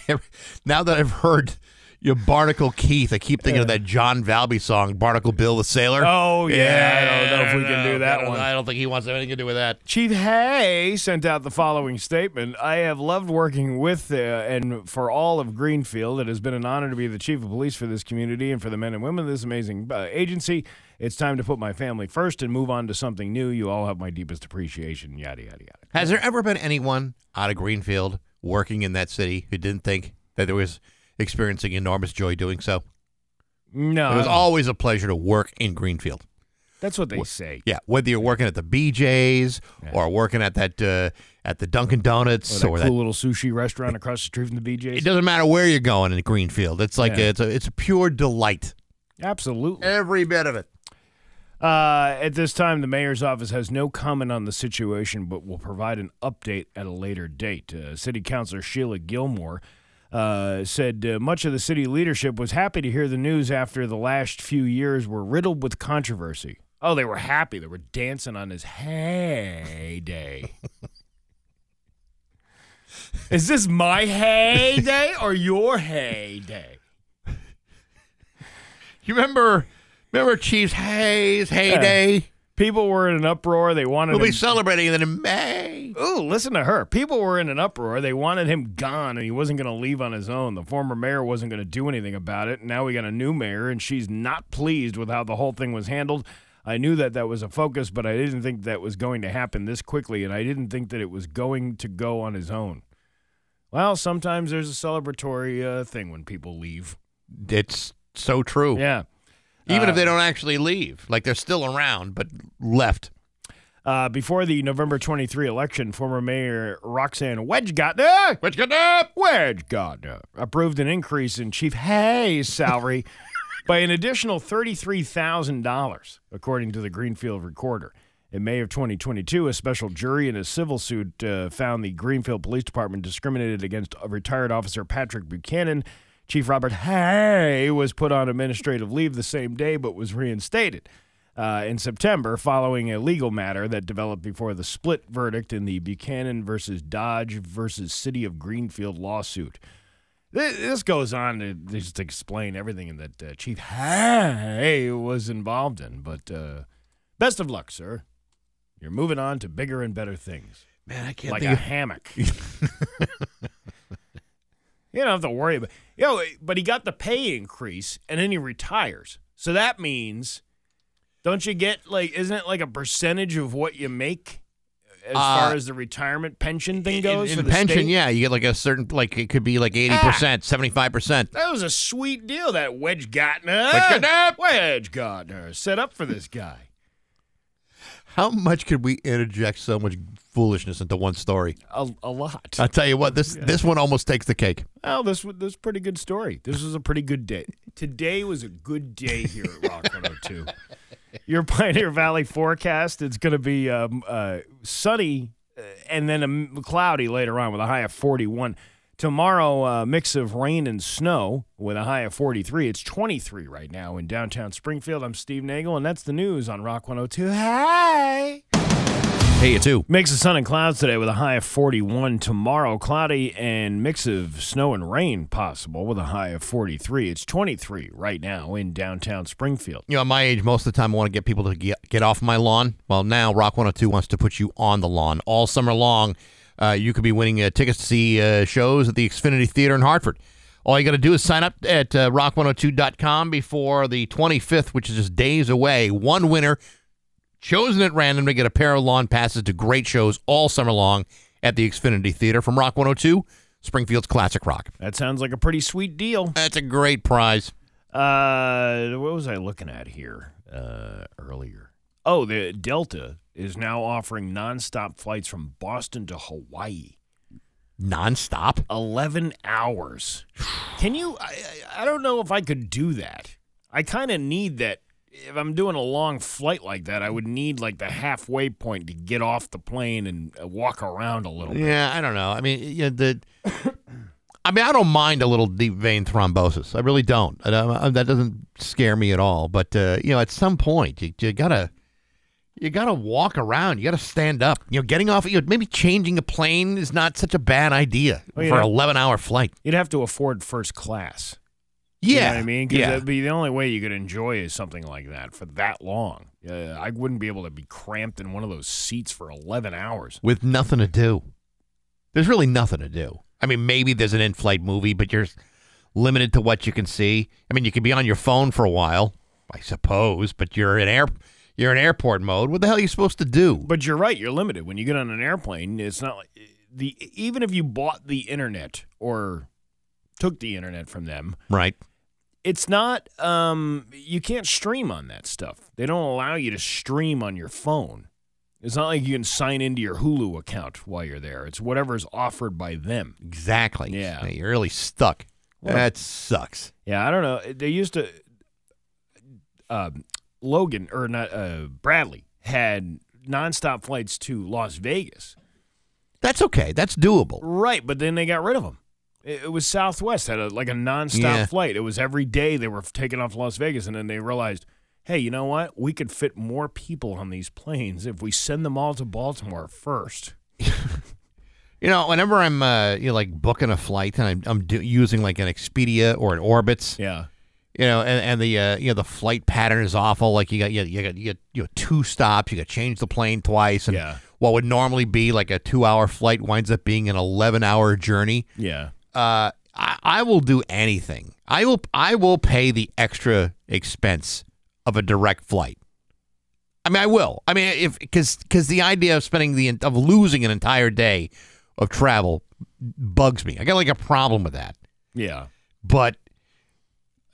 A: know, <laughs> now that I've heard your Barnacle Keith, I keep thinking of that John Valby song, Barnacle Bill the Sailor.
B: Oh, yeah. I don't know if we can do that one.
A: I don't think he wants anything to do with that.
B: Chief Haigh sent out the following statement. I have loved working with uh, and for all of Greenfield. It has been an honor to be the chief of police for this community and for the men and women of this amazing uh, agency. It's time to put my family first and move on to something new. You all have my deepest appreciation. Yada, yada, yada.
A: Has there ever been anyone out of Greenfield working in that city who didn't think that there was experiencing enormous joy doing so?
B: No.
A: It was always a pleasure to work in Greenfield.
B: That's what they say.
A: Yeah, whether you're working at the BJ's or working at that uh, at the Dunkin' Donuts
B: Or that
A: or
B: cool
A: that,
B: little sushi restaurant across the street from the BJ's.
A: it doesn't matter where you're going in Greenfield. It's like
B: Yeah.
A: it's a it's a pure delight.
B: Absolutely.
A: Every bit of it.
B: Uh, at this time, the mayor's office has no comment on the situation, but will provide an update at a later date. Uh, City Councilor Sheila Gilmore uh, said uh, much of the city leadership was happy to hear the news after the last few years were riddled with controversy. Oh, they were happy. They were dancing on his heyday. <laughs> Is this my heyday or your heyday?
A: You remember remember Chiefs Haigh's heyday?
B: People were in an uproar. They wanted
A: We'll be celebrating it in May.
B: Ooh, listen to her. People were in an uproar. They wanted him gone, and he wasn't going to leave on his own. The former mayor wasn't going to do anything about it. Now we got a new mayor, and she's not pleased with how the whole thing was handled. I knew that that was a focus, but I didn't think that was going to happen this quickly, and I didn't think that it was going to go on his own. Well, sometimes there's a celebratory uh, thing when people leave.
A: It's so true.
B: Yeah.
A: Even
B: Uh,
A: if they don't actually leave, like they're still around but left.
B: Uh, before the November 23 election, former Mayor Roxann Wedegartner,
A: Wedgegardner!
B: Wedgegardner approved an increase in Chief Haigh's salary <laughs> by an additional $33,000, according to the Greenfield Recorder. In May of 2022, a special jury in a civil suit uh, found the Greenfield Police Department discriminated against retired officer Patrick Buchanan. Chief Robert Haigh was put on administrative leave the same day but was reinstated uh, in September following a legal matter that developed before the split verdict in the Buchanan versus Dodge versus City of Greenfield lawsuit. Th- This goes on to just explain everything that uh, Chief Haigh was involved in. But uh, best of luck, sir. You're moving on to bigger and better things,
A: Man, I can't
B: like
A: think
B: a
A: of
B: hammock. <laughs> you don't have to worry about. You know, but he got the pay increase, and then he retires. So that means, don't you get like? Isn't it like a percentage of what you make? As far
A: Uh,
B: as the retirement pension thing
A: in,
B: goes,
A: in
B: for the
A: pension,
B: state?
A: yeah, you get like a certain like it could be like eighty percent, seventy five percent.
B: That was a sweet deal that Wedge Gotner.
A: Wedge-Gardner.
B: Wedge Gotner set up for this guy.
A: How much could we interject so much foolishness into one story?
B: A, a lot.
A: I'll tell you what, this this one almost takes the cake.
B: Well, this was this was a pretty good story. This was a pretty good day. Today was a good day here at Rock 102. <laughs> Your Pioneer Valley forecast, it's going to be um, uh, sunny uh, and then um, cloudy later on with a high of 41. Tomorrow, a mix of rain and snow with a high of 43. It's 23 right now in downtown Springfield. I'm Steve Nagle, and that's the news on Rock 102. Hi.
A: Hey, you too.
B: Mix of sun and clouds today with a high of 41. Tomorrow, cloudy and mix of snow and rain possible with a high of 43. It's 23 right now in downtown Springfield.
A: You know, at my age, most of the time I want to get people to get, get off my lawn. Well, now Rock 102 wants to put you on the lawn all summer long. Uh, you could be winning uh, tickets to see uh, shows at the Xfinity Theater in Hartford. All you got to do is sign up at uh, rock102.com before the 25th, which is just days away. One winner chosen at random to get a pair of lawn passes to great shows all summer long at the Xfinity Theater from Rock 102, Springfield's classic rock.
B: That sounds like a pretty sweet deal.
A: That's a great prize.
B: Uh, what was I looking at here uh, earlier? Oh, the Delta is now offering nonstop flights from Boston to Hawaii.
A: Nonstop.
B: 11 hours. Can you? I, I I don't know if I could do that. I kind of need that. If I'm doing a long flight like that, I would need like the halfway point to get off the plane and uh, walk around a little bit.
A: Yeah, I don't know. I mean, the. <coughs> I mean, I don't mind a little deep vein thrombosis. I really don't. I don't uh, that doesn't scare me at all. But uh, you know, at some point, you, you gotta you gotta walk around. You gotta stand up. You know, getting off. You know, maybe changing a plane is not such a bad idea
B: Well,
A: for an eleven hour flight.
B: You'd have to afford first class. You
A: Yeah,
B: know what I mean? 'Cause
A: yeah.
B: that'd be the only way you could enjoy is something like that for that long. Uh, I wouldn't be able to be cramped in one of those seats for 11 hours.
A: with nothing to do. There's really nothing to do. I mean, maybe there's an in-flight movie, but you're limited to what you can see. I mean, you can be on your phone for a while, I suppose, but you're in air you're in airport mode. What the hell are you supposed to do?
B: But you're right. You're limited when you get on an airplane. It's not like the even if you bought the internet or took the internet from them,
A: right.
B: It's not. Um, you can't stream on that stuff. They don't allow you to stream on your phone. It's not like you can sign into your Hulu account while you're there. It's whatever is offered by them.
A: Exactly.
B: Yeah.
A: You're really stuck. That sucks.
B: Yeah, I don't know. They used to. Uh, Logan or not? Uh, Bradley had nonstop flights to Las Vegas.
A: That's okay. That's doable.
B: Right, but then they got rid of them. It, it was Southwest had a, like a nonstop
A: Yeah.
B: flight. It was every day they were taking off Las Vegas, and then they realized, hey, you know what? We could fit more people on these planes if we send them all to Baltimore first. <laughs>
A: You know, whenever I'm uh, you know, like booking a flight and I'm, I'm do- using like an Expedia or an Orbitz,
B: Yeah,
A: you know, and, and the uh, you know the flight pattern is awful. Like you got you, you got you got you know, two stops. You got to change the plane twice, and
B: Yeah.
A: what would normally be like a two hour flight winds up being an eleven hour journey.
B: yeah.
A: Uh, I, I will do anything. I will I will pay the extra expense of a direct flight. I mean, I will. I mean, if because because the idea of spending the of losing an entire day of travel bugs me. I got like a problem with that.
B: Yeah.
A: But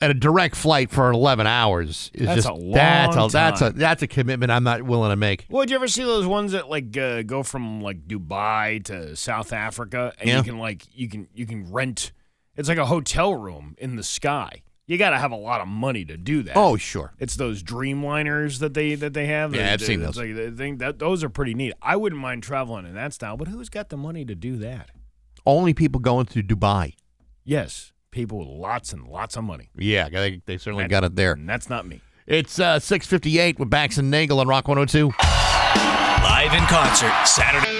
A: at a direct flight for 11 hours is
B: That's
A: just
B: a long
A: that's a that's a that's a commitment I'm not willing to make.
B: Well, did you ever see those ones that like uh, go from like Dubai to South Africa, and
A: Yeah.
B: you can like you can you can rent? It's like a hotel room in the sky. You got to have a lot of money to do that.
A: Oh, sure.
B: It's those Dreamliners that they that they have.
A: Yeah, I've seen those.
B: Like, think that those are pretty neat. I wouldn't mind traveling in that style, but who's got the money to do that?
A: Only people going to Dubai.
B: Yes, people with lots and lots of money.
A: Yeah, they, they certainly
B: That-
A: got it there.
B: And that's not me.
A: It's uh, 658 with Bax and Nagle on Rock 102.
H: Live in concert Saturday.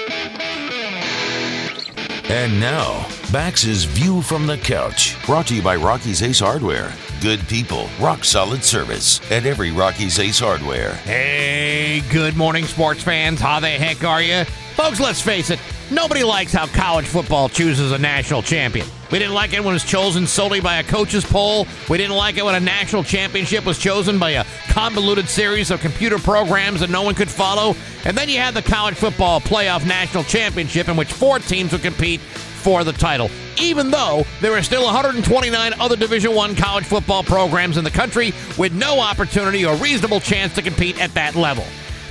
C: And now, Bax's View from the Couch, brought to you by Rocky's Ace Hardware. Good people, rock solid service at every Rocky's Ace Hardware.
A: Hey, good morning, sports fans. How the heck are you? Folks, let's face it, nobody likes how college football chooses a national champion. We didn't like it when it was chosen solely by a coach's poll. We didn't like it when a national championship was chosen by a convoluted series of computer programs that no one could follow. And then you had the college football playoff national championship in which four teams would compete for the title, even though there are still 129 other Division One college football programs in the country with no opportunity or reasonable chance to compete at that level.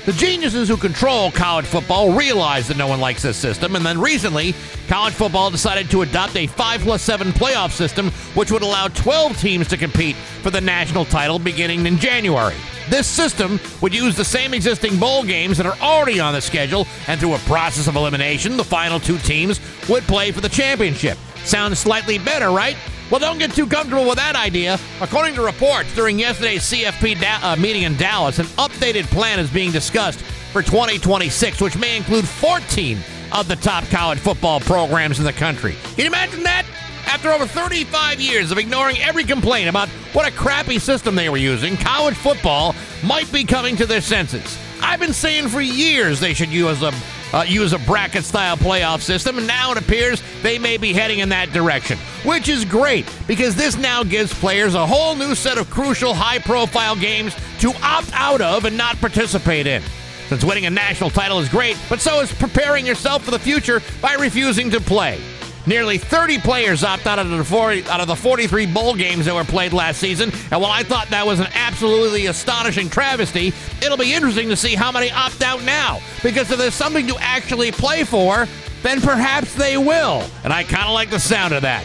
A: The geniuses who control college football realize that no one likes this system, and then recently, college football decided to adopt a 5 plus 7 playoff system, which would allow 12 teams to compete for the national title beginning in January. This system would use the same existing bowl games that are already on the schedule, and through a process of elimination, the final two teams would play for the championship. Sounds slightly better, right? Well, don't get too comfortable with that idea. According to reports during yesterday's CFP da- uh, meeting in Dallas, an updated plan is being discussed for 2026, which may include 14 of the top college football programs in the country. Can you imagine that? After over 35 years of ignoring every complaint about what a crappy system they were using, college football might be coming to their senses. I've been saying for years they should use a uh, use a bracket style playoff system, and now it appears they may be heading in that direction, which is great because this now gives players a whole new set of crucial high profile games to opt out of and not participate in. Since winning a national title is great, but so is preparing yourself for the future by refusing to play. Nearly 30 players opt out of the 40, out of the 43 bowl games that were played last season, and while I thought that was an absolutely astonishing travesty, it'll be interesting to see how many opt out now. Because if there's something to actually play for, then perhaps they will. And I kind of like the sound of that.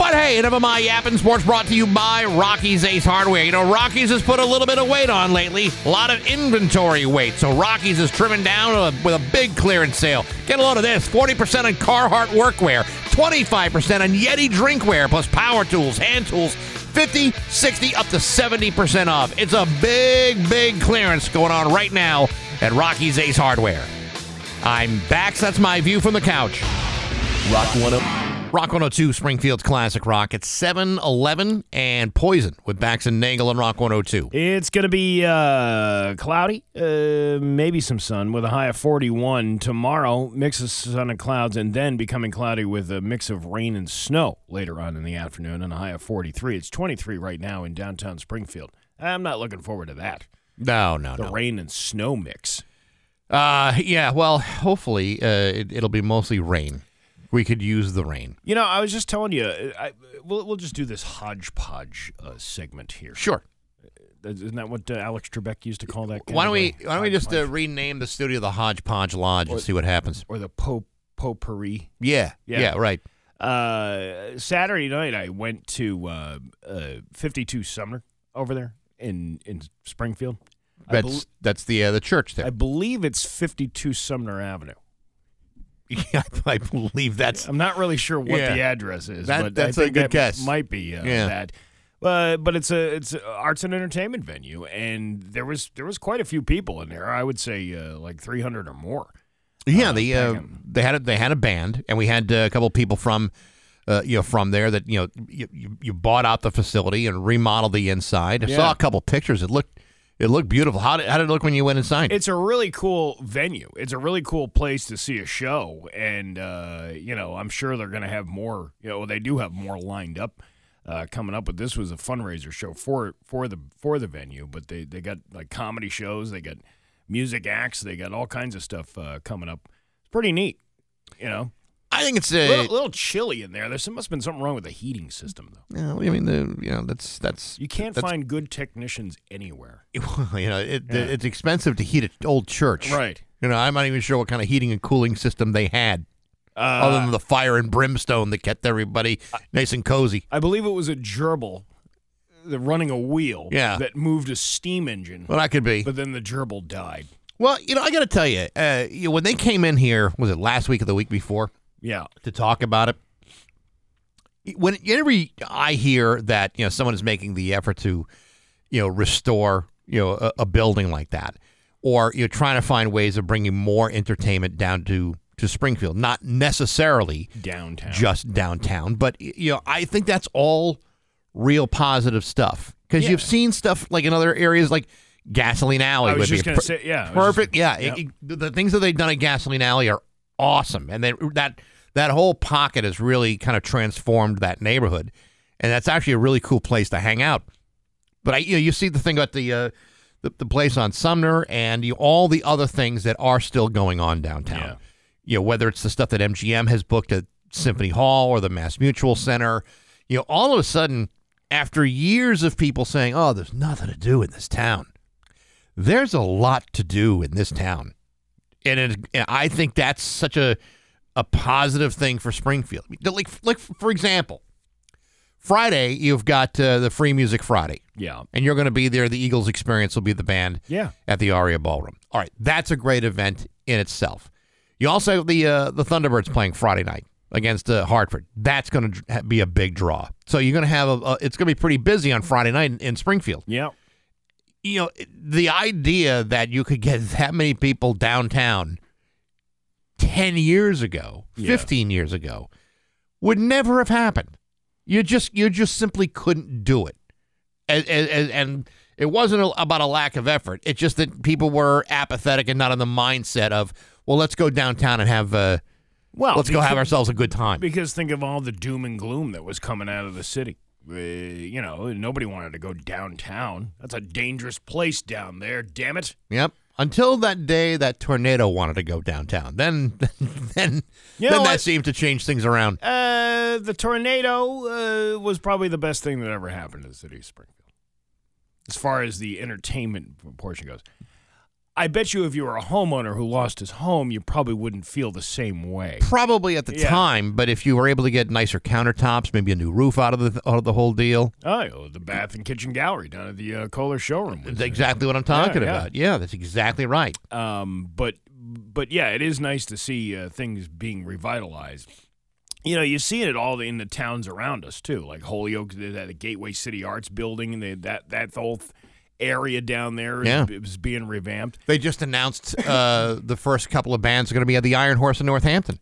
A: But hey, enough of my yapping sports brought to you by Rocky's Ace Hardware. You know, Rocky's has put a little bit of weight on lately, a lot of inventory weight. So Rocky's is trimming down with a big clearance sale. Get a load of this 40% on Carhartt workwear, 25% on Yeti drinkware, plus power tools, hand tools. 50, 60, up to 70% off. It's a big, big clearance going on right now at Rocky's Ace Hardware. I'm back. So that's my view from the couch.
H: Rock 10.
A: Rock 102, Springfield's Classic Rock. It's 7 11 and Poison with Bax and Nagle and Rock 102.
B: It's going to be uh, cloudy, uh, maybe some sun with a high of 41 tomorrow. Mix of sun and clouds, and then becoming cloudy with a mix of rain and snow later on in the afternoon and a high of 43. It's 23 right now in downtown Springfield. I'm not looking forward to that.
A: No, no,
B: The
A: no.
B: rain and snow mix.
A: Uh, yeah, well, hopefully uh, it, it'll be mostly rain. We could use the rain.
B: You know, I was just telling you, I, we'll we'll just do this hodgepodge uh, segment here.
A: Sure.
B: Isn't that what uh, Alex Trebek used to call that?
A: Why don't we Why don't we just uh, rename the studio the Hodgepodge Lodge and see what happens?
B: or the po potpourri?
A: Yeah.
B: Yeah.
A: Yeah. right.
B: Uh, Saturday night, I went to uh, uh, 52 Sumner over there in in Springfield.
A: That's
B: bel-
A: that's the uh, the church there.
B: I believe it's 52 Sumner Avenue. <laughs>
A: yeah, I believe that's
B: I'm not really sure what
A: Yeah.
B: the address is,
A: That-
B: but
A: that's
B: I
A: a
B: think
A: good
B: that
A: guess.
B: Might be uh,
A: Yeah.
B: that. Uh, but it's a it's a arts and entertainment venue, and there was there was quite a few people in there. I would say uh, like 300 or more.
A: Yeah,
B: uh,
A: they uh, they had a, they had a band, and we had uh, a couple people from uh, you know from there that you know you, you, you bought out the facility and remodeled the inside. I
B: Yeah.
A: saw a couple pictures. It looked it looked beautiful. How did how did it look when you went inside?
B: It's a really cool venue. It's a really cool place to see a show, and uh, you know, I'm sure they're going to have more. You know, they do have more lined up uh, coming up. But this was a fundraiser show for for the for the venue. But they they got like comedy shows, they got music acts, they got all kinds of stuff uh, coming up. It's pretty neat. You know,
A: I think it's
B: a
A: a.
B: little, little chilly in there. There must have been something wrong with the heating system though.
A: you know, I mean, the, you know, that's that's
B: You can't
A: that's,
B: find good technicians anywhere. <laughs>
A: you know, it,
B: Yeah.
A: it's expensive to heat an old church.
B: Right.
A: You know, I'm not even sure what kind of heating and cooling system they had,
B: Uh,
A: other than the fire and brimstone that kept everybody nice and cozy.
B: I believe it was a gerbil that running a wheel
A: Yeah.
B: that moved a steam engine,
A: Well, that could be.
B: but then the gerbil died.
A: Well, you know, I got to tell you, uh, you know, when they came in here, was it last week or the week before,
B: Yeah.
A: to talk about it? When whenever I hear that, you know, someone is making the effort to, you know, restore, you know, a, a building like that, or you're trying to find ways of bringing more entertainment down to to Springfield, not necessarily
B: Downtown.
A: just downtown, but you know, I think that's all real positive stuff because
B: Yeah.
A: you've seen stuff like in other areas, like Gasoline Alley.
B: I was just gonna
A: per-
B: say, yeah,
A: perfect.
B: just-
A: yeah,
B: yep.
A: it- it- the- the things that they've done at Gasoline Alley are awesome, and they, that that whole pocket has really kind of transformed that neighborhood, and that's actually a really cool place to hang out. But I, you know, you see the thing about the. Uh, the, the place on Sumner and you, all the other things that are still going on downtown
B: Yeah.
A: you know, whether it's the stuff that MGM has booked at Symphony Hall or the Mass Mutual Center, you know, all of a sudden, after years of people saying, oh, there's nothing to do in this town, there's a lot to do in this town. And it, I think that's such a, a positive thing for Springfield. Like, like for example, Friday, you've got uh, the Free Music Friday,
B: Yeah.
A: and you're going to be there. The Eagles Experience will be the band
B: Yeah.
A: at the Aria Ballroom. All right, that's a great event in itself. You also have the uh, the Thunderbirds playing Friday night against uh, Hartford. That's going to be a big draw. So you're going to have a, a it's going to be pretty busy on Friday night in, in Springfield.
B: Yeah.
A: You know, the idea that you could get that many people downtown 10 years ago,
B: Yeah.
A: 15 years ago would never have happened. You just you just simply couldn't do it. And, and, and it wasn't a- about a lack of effort. It's just that people were apathetic and not in the mindset of, well, let's go downtown and have uh,
B: Well,
A: let's go have ourselves a good time.
B: Because think of all the doom and gloom that was coming out of the city. Uh, you know, nobody wanted to go downtown. That's a dangerous place down there. Damn it.
A: Yep. Until that day that tornado wanted to go downtown, then <laughs> then
B: You
A: then that
B: what?
A: seemed to change things around.
B: Uh, the tornado uh, was probably the best thing that ever happened to the city of Springfield, as far as the entertainment portion goes. I bet you, if you were a homeowner who lost his home, you probably wouldn't feel the same way.
A: Probably at the
B: Yeah.
A: time, but if you were able to get nicer countertops, maybe a new roof out of the out of the whole deal,
B: Oh, you know, the bath and kitchen gallery down at the uh, Kohler showroom.
A: That's exactly what I'm talking
B: yeah.
A: about. Yeah, that's exactly right.
B: Um, but but yeah, it is nice to see uh, things being revitalized. You know, you see it all in the towns around us too, like Holyoke, the, the Gateway City Arts Building, and the, that that whole area down there is,
A: Yeah.
B: is being revamped.
A: They just announced uh, <laughs> the first couple of bands are going to be at the Iron Horse in Northampton.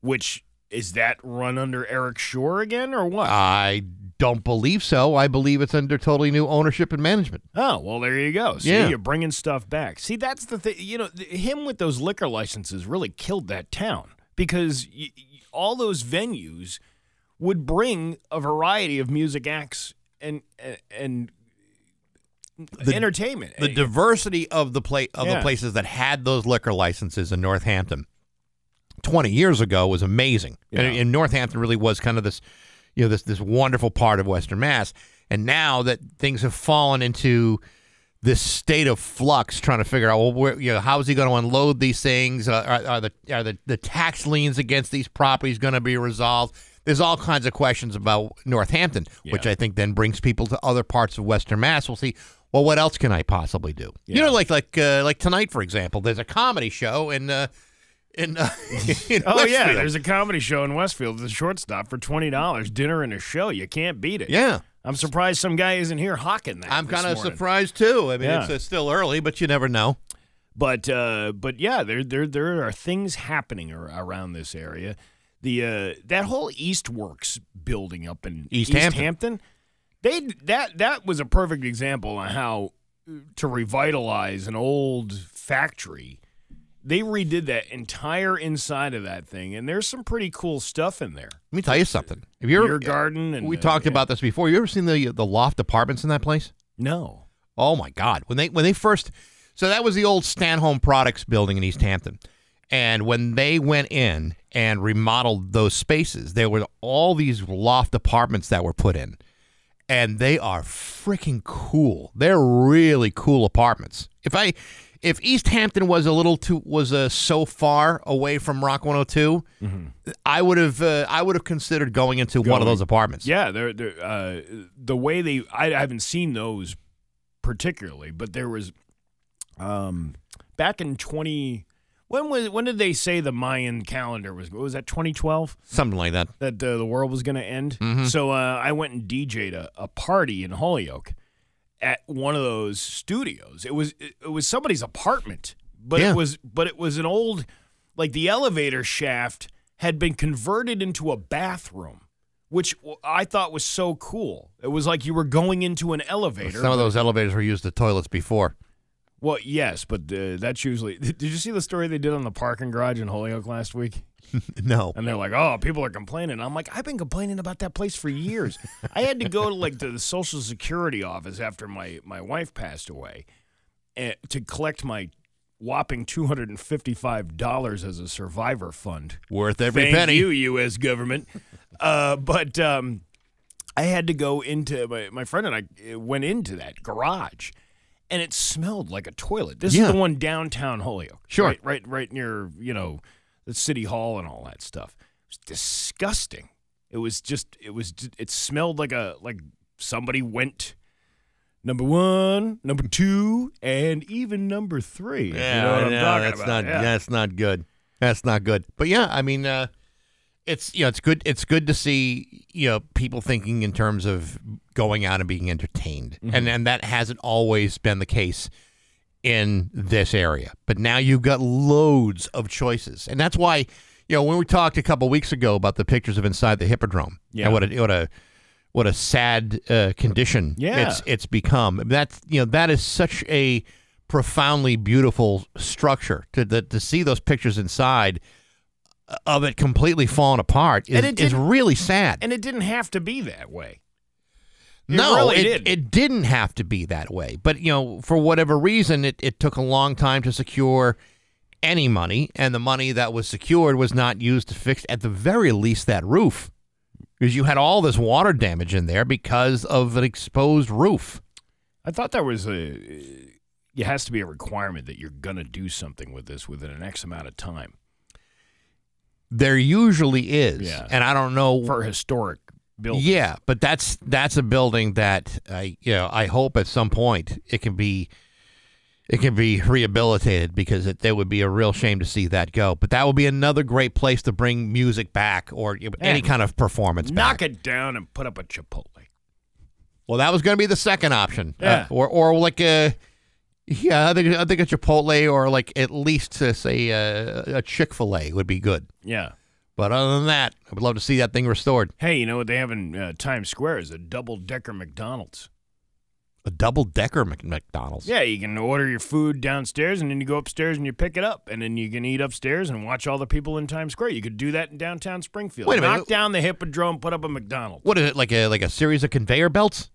B: Which is that run under Eric Suher again, or what?
A: I don't believe so. I believe it's under totally new ownership and management.
B: Oh, well, there you go. See,
A: Yeah.
B: you're bringing stuff back. See, that's the thing. You know, th- him with those liquor licenses really killed that town because y- y- all those venues would bring a variety of music acts and and, and entertainment.
A: The diversity of the pla- of
B: Yeah.
A: the places that had those liquor licenses in Northampton 20 years ago was amazing. And,
B: Yeah.
A: and Northampton really was kind of this, you know, this this wonderful part of Western Mass. And now that things have fallen into this state of flux, trying to figure out, well, where, you know, how is he going to unload these things? Uh, are, are the are the, the tax liens against these properties going to be resolved? There's all kinds of questions about Northampton, which I think then brings people to other parts of Western Mass. We'll see. Well, what else can I possibly do? You know, like like uh, like tonight, for example. There's a comedy show in uh, in, uh, <laughs> in
B: Oh yeah,
A: Westfield.
B: there's a comedy show in Westfield. The shortstop for twenty dollars, dinner and a show. You can't beat it.
A: yeah.
B: I'm surprised some guy isn't here hawking that.
A: I'm kind of surprised too. I mean,
B: Yeah.
A: it's uh, still early, but you never know.
B: But uh, but yeah, there there there are things happening ar- around this area. The uh, that whole Eastworks building up in
A: Easthampton. Hampton,
B: they that that was a perfect example on how to revitalize an old factory. They redid that entire inside of that thing, and there's some pretty cool stuff in there.
A: Let me tell you something. Have you ever,
B: Beer garden and
A: we
B: uh,
A: talked
B: yeah.
A: about this before. You ever seen the the loft apartments in that place?
B: no.
A: Oh my God! When they when they first, so that was the old Stanhome Products building in Easthampton, and when they went in and remodeled those spaces, there were all these loft apartments that were put in, and they are freaking cool. They're really cool apartments. If I, if Easthampton was a little too was uh, so far away from Rock 102, I would have uh, I would have considered going into one of those apartments.
B: Yeah, they're, they're, uh, the way they I haven't seen those particularly, but there was um back in 20 when was when did they say the Mayan calendar was what was that 2012
A: something like that.
B: that uh, the world was going to end?
A: Mm-hmm.
B: So uh, I went and DJ'd a, a party in Holyoke at one of those studios. It was it, it was somebody's apartment, but
A: Yeah.
B: it was but it was an old like the elevator shaft had been converted into a bathroom. Which I thought was so cool. It was like you were going into an elevator.
A: Some of those elevators were used as toilets before.
B: Well, yes, but uh, that's usually. <laughs> Did you see the story they did on the parking garage in Holyoke last week? <laughs>
A: No.
B: And they're like, "Oh, people are complaining." I'm like, "I've been complaining about that place for years. <laughs> I had to go to like the Social Security office after my my wife passed away, eh, to collect my whopping two hundred and fifty five dollars as a survivor fund.
A: Worth every
B: Thank
A: penny.
B: you, U.S. government. uh, but um, I had to go into my, my friend and I uh, went into that garage, and it smelled like a toilet. This
A: Yeah.
B: is the one downtown Holyoke,
A: Sure.
B: right, right, right near you know the city hall and all that stuff. It was disgusting. It was just, it was, it smelled like a like somebody went. Number one, number two, and even number three. if you know what I'm talking
A: that's
B: about.
A: not
B: Yeah.
A: that's not good. That's not good. But yeah, I mean, uh, it's you know, it's good. It's good to see you know people thinking in terms of going out and being entertained,
B: Mm-hmm.
A: and and that hasn't always been the case in this area. But now you've got loads of choices, and that's why you know when we talked a couple weeks ago about the pictures of inside the Hippodrome,
B: Yeah.
A: and what a what a what a sad uh, condition
B: Yeah.
A: it's it's become. That's you know that is such a profoundly beautiful structure to the, to see those pictures inside of it completely falling apart is,
B: And it
A: is really sad.
B: And it didn't have to be that way. It
A: no,
B: really
A: it,
B: didn't.
A: it didn't have to be that way. But you know, for whatever reason, it, it took a long time to secure any money, and the money that was secured was not used to fix, at the very least, that roof, because you had all this water damage in there because of an exposed roof.
B: I thought that was a. It has to be a requirement that you're going to do something with this within an X amount of time
A: There usually is,
B: Yeah.
A: and I don't know
B: for historic buildings.
A: Yeah, but that's that's a building that I you know I hope at some point it can be it can be rehabilitated because it, it would be a real shame to see that go. But that would be another great place to bring music back or you know, any kind of performance.
B: Knock
A: back.
B: it down and put up a Chipotle.
A: Well, that was going to be the second option. Uh,
B: Yeah.
A: or or like a yeah, I think I think a Chipotle or like at least say a, a Chick Fil A would be good.
B: Yeah.
A: But other than that, I would love to see that thing restored.
B: Hey, you know what they have in uh, Times Square is a double decker McDonald's.
A: A double decker McDonald's.
B: Yeah, you can order your food downstairs and then you go upstairs and you pick it up and then you can eat upstairs and watch all the people in Times Square. You could do that in downtown Springfield.
A: Wait a
B: Knock
A: minute.
B: down the Hippodrome, put up a McDonald's.
A: What is it like a like a series of conveyor belts?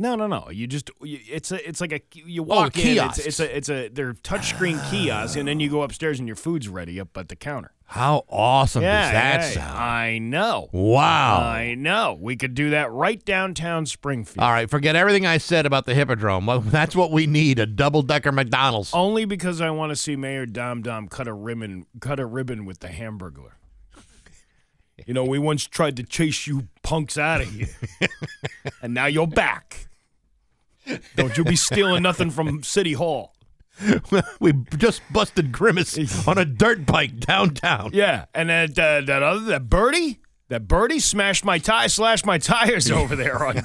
B: No, no, no. You just you, it's a it's like a you oh, walk
A: Oh,
B: in. It's, it's a it's a they're touchscreen <sighs> kiosks, and then you go upstairs and your food's ready up at the counter.
A: How awesome
B: yeah,
A: does that
B: yeah,
A: sound?
B: I know.
A: wow.
B: I know. We could do that right downtown Springfield.
A: All right, forget everything I said about the Hippodrome. Well, <laughs> that's what we need—a double-decker McDonald's.
B: Only because I want to see Mayor Dom Dom cut a ribbon cut a ribbon with the Hamburglar. You know, we once tried to chase you punks out of here, <laughs> and now you're back. Don't you be stealing nothing from City Hall. <laughs>
A: we just busted Grimace on a dirt bike downtown.
B: Yeah, and that uh, that other that birdie, that birdie smashed my tie, slashed my tires <laughs> over there on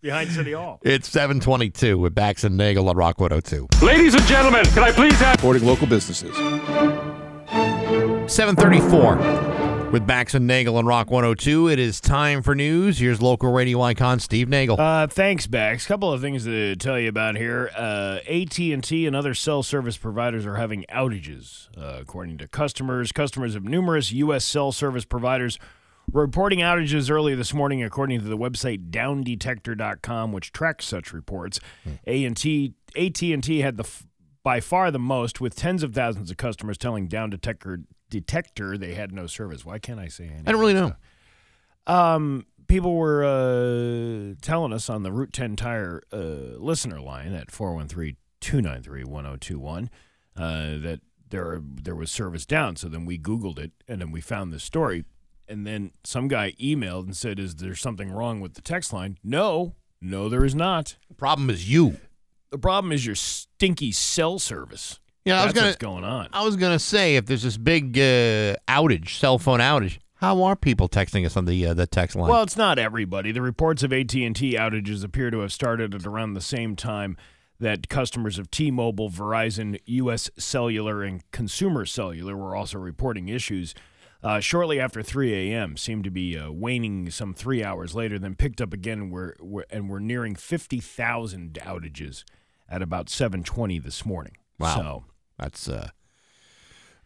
B: behind City Hall.
A: It's 722 with Bax and Nagle on Rock 102.
I: Ladies and gentlemen, can I please have
E: Supporting local businesses.
A: 734 with Bax and Nagle on Rock 102. It is time for news. Here's local radio icon Steve Nagle.
B: Uh, thanks, Bax. Couple of things to tell you about here. Uh, AT&T and other cell service providers are having outages, uh, according to customers. Customers of numerous U.S. cell service providers reporting outages early this morning, according to the website downdetector.com, which tracks such reports. A&T, AT&T had the by far the most, with tens of thousands of customers telling Down Detector Detector they had no service. Why can't I say anything?
A: I don't really know.
B: Um, people were uh, telling us on the Route 10 Tire uh, listener line at 413-293-1021 uh, that there there was service down. So then we Googled it, and then we found this story. And then some guy emailed and said, is there something wrong with the text line? No, no, there is not.
A: The problem is you.
B: The problem is your stinky cell service.
A: Yeah, I was gonna.
B: what's going on.
A: I was gonna say if there's this big uh, outage, cell phone outage, how are people texting us on the uh, the text line?
B: Well, it's not everybody. The reports of AT&T outages appear to have started at around the same time that customers of T-Mobile, Verizon, U.S. Cellular, and Consumer Cellular were also reporting issues. Uh, shortly after 3 a.m., seemed to be uh, waning some three hours later, then picked up again. And we're, we're, and we're nearing 50,000 outages at about 7:20 this morning.
A: Wow.
B: So
A: That's uh,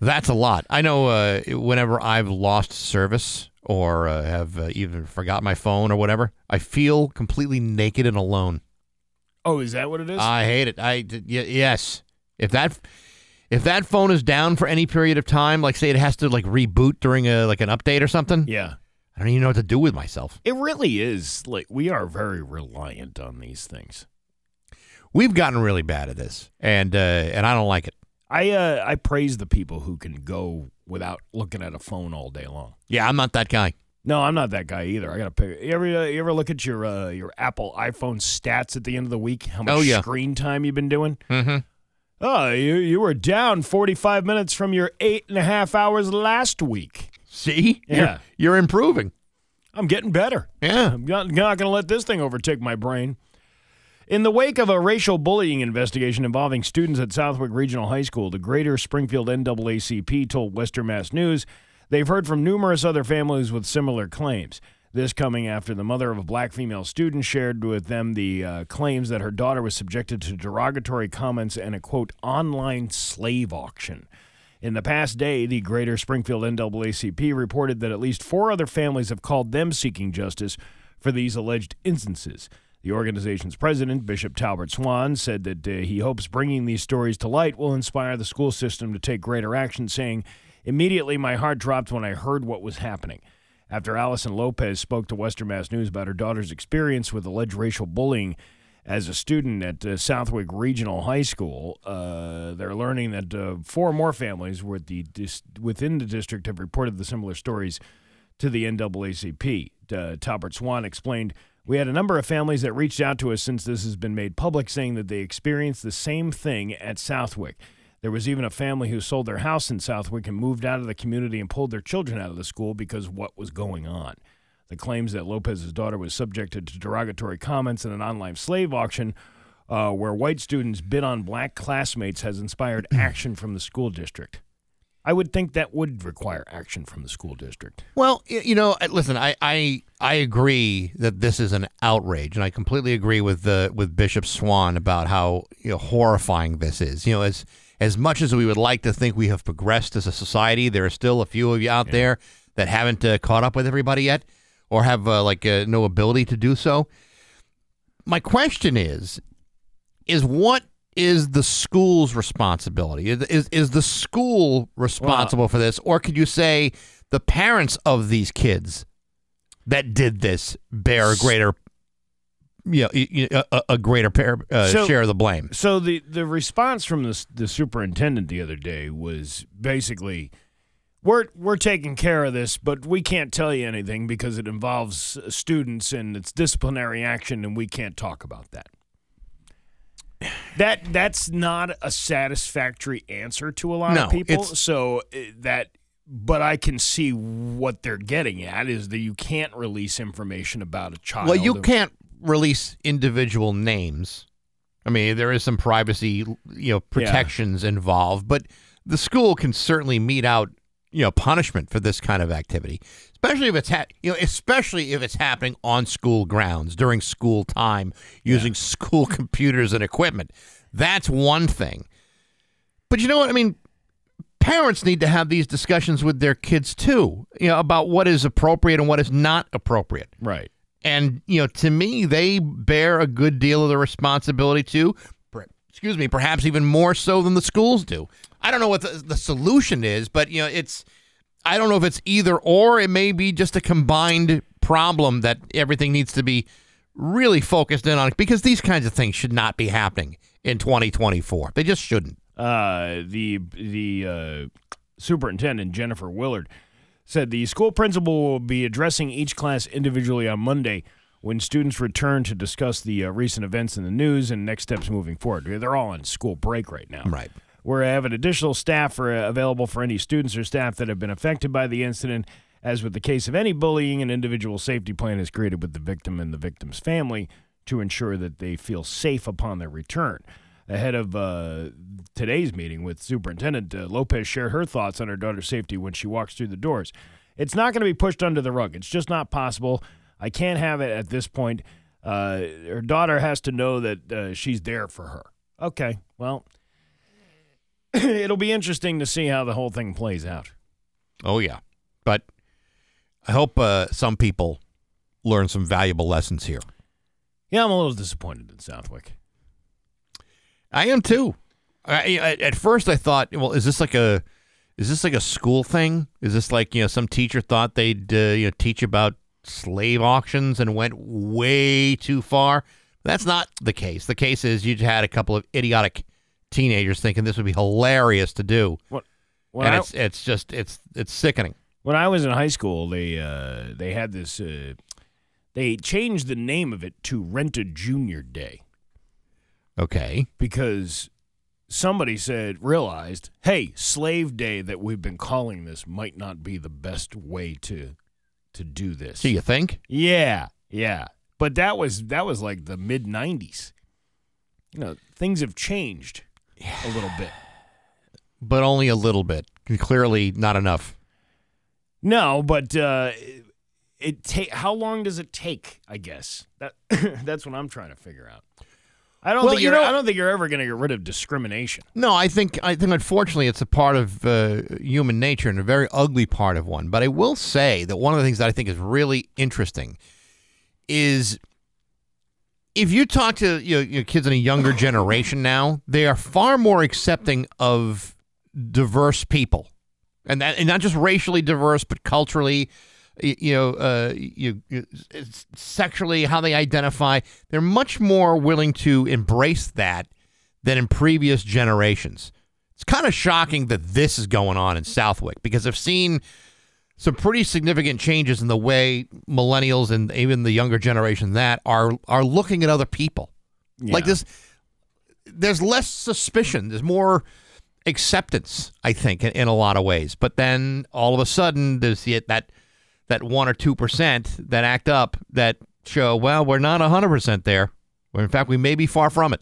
A: that's a lot. I know. Uh, whenever I've lost service or uh, have uh, even forgot my phone or whatever, I feel completely naked and alone.
B: Oh, is that what it is?
A: I hate it. I d- y- yes. If that if that phone is down for any period of time, like say it has to like reboot during a like an update or something,
B: yeah.
A: I don't even know what to do with myself.
B: It really is. Like we are very reliant on these things.
A: We've gotten really bad at this, and uh, and I don't like it.
B: I uh, I praise the people who can go without looking at a phone all day long.
A: Yeah, I'm not that guy.
B: No, I'm not that guy either. I gotta pick. You ever uh, you ever look at your uh, your Apple iPhone stats at the end of the week? How much
A: Oh, yeah.
B: screen time you've been doing?
A: Mm-hmm.
B: Oh, you you were down 45 minutes from your eight and a half hours last week.
A: See,
B: Yeah.
A: you're, you're improving.
B: I'm getting better.
A: Yeah.
B: I'm not, not going to let this thing overtake my brain. In the wake of a racial bullying investigation involving students at Southwick Regional High School, the Greater Springfield NAACP told Western Mass News they've heard from numerous other families with similar claims. This coming after the mother of a black female student shared with them the uh, claims that her daughter was subjected to derogatory comments and a quote online slave auction. In the past day, the Greater Springfield NAACP reported that at least four other families have called them seeking justice for these alleged instances. The organization's president, Bishop Talbert Swan, said that uh, he hopes bringing these stories to light will inspire the school system to take greater action, saying, Immediately my heart dropped when I heard what was happening. After Allison Lopez spoke to Western Mass News about her daughter's experience with alleged racial bullying as a student at uh, Southwick Regional High School, uh, they're learning that uh, four more families the dis- within the district have reported the similar stories to the NAACP. Uh, Talbert Swan explained, We had a number of families that reached out to us since this has been made public, saying that they experienced the same thing at Southwick. There was even a family who sold their house in Southwick and moved out of the community and pulled their children out of the school because what was going on. The claims that Lopez's daughter was subjected to derogatory comments in an online slave auction uh, where white students bid on black classmates has inspired <clears throat> action from the school district. I would think that would require action from the school district.
A: Well, you know, listen, I, I I agree that this is an outrage, and I completely agree with the with Bishop Swan about how you know, horrifying this is. You know, as as much as we would like to think we have progressed as a society, there are still a few of you out there that haven't uh, caught up with everybody yet, or have uh, like uh, no ability to do so. my question is, is what is the school's responsibility? Is is, is the school responsible for this, or could you say the parents of these kids that did this bear a greater, you know, a, a greater pair, uh,
B: So-
A: share of the blame?
B: So the the response from the the superintendent the other day was basically, "We're we're taking care of this, but we can't tell you anything because it involves uh, students and it's disciplinary action, and we can't talk about that." That that's not a satisfactory answer to a lot
A: No,
B: of people. So uh, that, but I can see what they're getting at is that you can't release information about a child.
A: Well, you can't release individual names. I mean, there is some privacy, you know, protections involved, but the school can certainly mete out, you know, punishment for this kind of activity, especially if it's ha- you know, especially if it's happening on school grounds during school time using <laughs> school computers and equipment. That's one thing. But you know what? I mean, parents need to have these discussions with their kids too, you know, about what is appropriate and what is not appropriate.
B: right.
A: And you know, to me, they bear a good deal of the responsibility too. Excuse me, perhaps even more so than the schools do. I don't know what the, the solution is, but you know, it's I don't know if it's either or. It may be just a combined problem that everything needs to be really focused in on because these kinds of things should not be happening in 2024. They just shouldn't.
B: uh, the the uh, superintendent Jennifer Willard said the school principal will be addressing each class individually on Monday when students return to discuss the uh, recent events in the news and next steps moving forward. They're all on school break right now.
A: Right.
B: We're having additional staff for, uh, available for any students or staff that have been affected by the incident. As with the case of any bullying, an individual safety plan is created with the victim and the victim's family to ensure that they feel safe upon their return. Ahead of uh, today's meeting with Superintendent uh, Lopez, shared her thoughts on her daughter's safety when she walks through the doors. It's not going to be pushed under the rug. It's just not possible. I can't have it at this point. Uh, her daughter has to know that uh, she's there for her. Okay, well, <clears throat> it'll be interesting to see how the whole thing plays out.
A: Oh yeah, but I hope uh, some people learn some valuable lessons here.
B: Yeah, I'm a little disappointed in Southwick.
A: I am too. I, I, at first, I thought, well, is this like a, is this like a school thing? Is this like you know some teacher thought they'd uh, you know teach about slave auctions and went way too far? That's not the case. The case is you had a couple of idiotic teenagers thinking this would be hilarious to do,
B: What? When
A: and
B: I,
A: it's it's just it's it's sickening.
B: when I was in high school, they uh, they had this. Uh, they changed the name of it to Rent a Junior Day
A: Okay,
B: because somebody said realized, hey, Slave Day that we've been calling this might not be the best way to to do this.
A: Do you think?
B: Yeah, yeah. But that was that was like the mid '90s. You know, things have changed a little bit.
A: But only a little bit. Clearly, not enough.
B: No, but uh, it, it take. How long does it take? I guess that <laughs> that's what I'm trying to figure out. I don't
A: Well,
B: think
A: you
B: you're.
A: know-
B: I don't think you're ever going to get rid of discrimination.
A: No, I think I think unfortunately it's a part of uh, human nature and a very ugly part of one. But I will say that one of the things that I think is really interesting is if you talk to you know, your kids in a younger generation now, they are far more accepting of diverse people, and that and not just racially diverse, but culturally. You know, uh, you, you sexually, how they identify. They're much more willing to embrace that than in previous generations. It's kind of shocking that this is going on in Southwick because I've seen some pretty significant changes in the way millennials and even the younger generation that are are looking at other people. Like this there's less suspicion, there's more acceptance, I think, in, in a lot of ways. But then all of a sudden there's the, that that 1 or 2% that act up that show, well, we're not a 100% there. Or in fact, we may be far from it.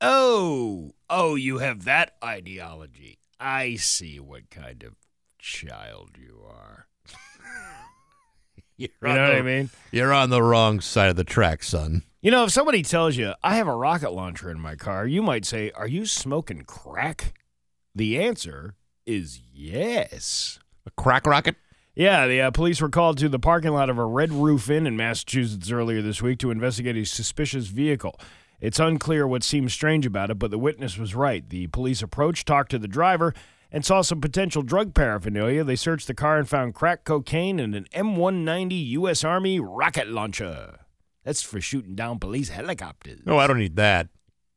B: Oh, oh, you have that ideology. I see what kind of child you are. <laughs>
A: You're
B: You
A: on
B: know what
A: the-
B: I mean?
A: You're on the wrong side of the track, son.
B: You know, if somebody tells you I have a rocket launcher in my car, you might say, "Are you smoking crack?" The answer is yes.
A: A crack rocket?
B: Yeah, the uh, police were called to the parking lot of a Red Roof Inn in Massachusetts earlier this week to investigate a suspicious vehicle. It's unclear what seems strange about it, but the witness was right. The police approached, talked to the driver, and saw some potential drug paraphernalia. They searched the car and found crack cocaine and an M190 U.S. Army rocket launcher. That's for shooting down police helicopters.
A: No, I don't need that.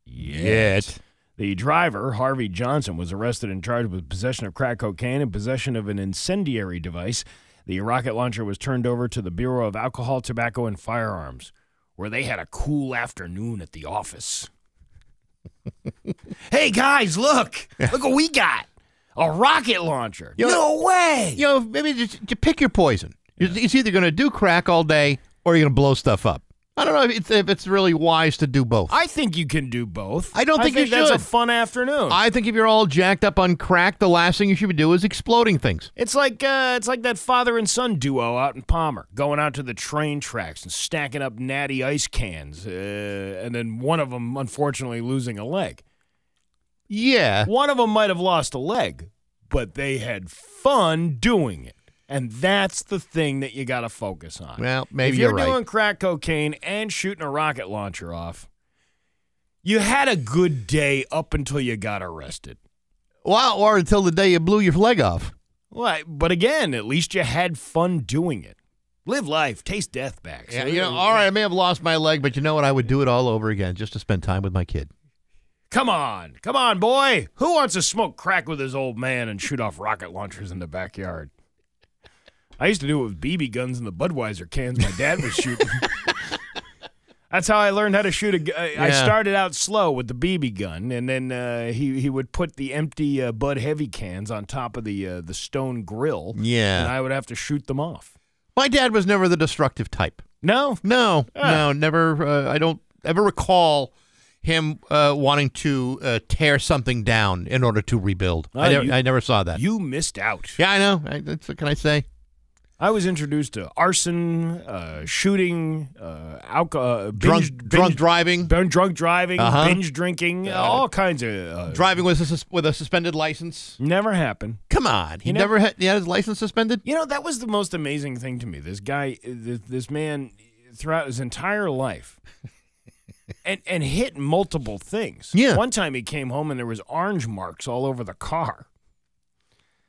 A: Yet.
B: The driver, Harvey Johnson, was arrested and charged with possession of crack cocaine and possession of an incendiary device. The rocket launcher was turned over to the Bureau of Alcohol, Tobacco, and Firearms, where they had a cool afternoon at the office. <laughs> hey, guys, look! Look what we got! A rocket launcher!
A: You know-
B: no way!
A: You know, maybe just, just pick your poison. It's, it's either going to do crack all day or you're going to blow stuff up. I don't know if it's, if it's really wise to do both.
B: I think you can do both.
A: I don't think you
B: that's a fun afternoon.
A: I think if you're all jacked up on crack, the last thing you should do is exploding things.
B: It's like uh, it's like that father and son duo out in Palmer, going out to the train tracks and stacking up natty ice cans, uh, and then one of them unfortunately losing a leg.
A: Yeah.
B: One of them might have lost a leg, but they had fun doing it, and that's the thing that you got to focus on.
A: Well, maybe
B: if you're
A: you're right.
B: doing crack cocaine and shooting a rocket launcher off, you had a good day up until you got arrested.
A: Well, or until the day you blew your leg off.
B: Well, but again, at least you had fun doing it. Live life, taste death back.
A: Yeah, you know, all right, I may have lost my leg, but you know what? I would do it all over again just to spend time with my kid.
B: Come on, come on, boy. Who wants to smoke crack with his old man and shoot off rocket launchers in the backyard? I used to do it with BB guns in the Budweiser cans my dad was shooting. <laughs> That's how I learned how to shoot a I I started out slow with the BB gun, and then uh, he he would put the empty uh, Bud Heavy cans on top of the uh, the stone grill.
A: Yeah.
B: and I would have to shoot them off.
A: My dad was never the destructive type.
B: No,
A: No,
B: Ah.
A: no, never. Uh, I don't ever recall him uh, wanting to uh, tear something down in order to rebuild.
B: Ah,
A: I, never,
B: you-
A: I never saw that.
B: you missed out.
A: yeah, I know. I, that's what can I say?
B: I was introduced to arson, uh, shooting, uh, alcohol,
A: Drunk,
B: binge,
A: drunk driving,
B: Drunk, driving,
A: Uh-huh.
B: binge drinking, all kinds of. Uh,
A: driving with a sus- with a suspended license.
B: never happened.
A: Come on, he never had, he had his license suspended.
B: You know, that was the most amazing thing to me. This guy, this, this man, throughout his entire life, <laughs> and and hit multiple things.
A: Yeah.
B: One time he came home and there was orange marks all over the car.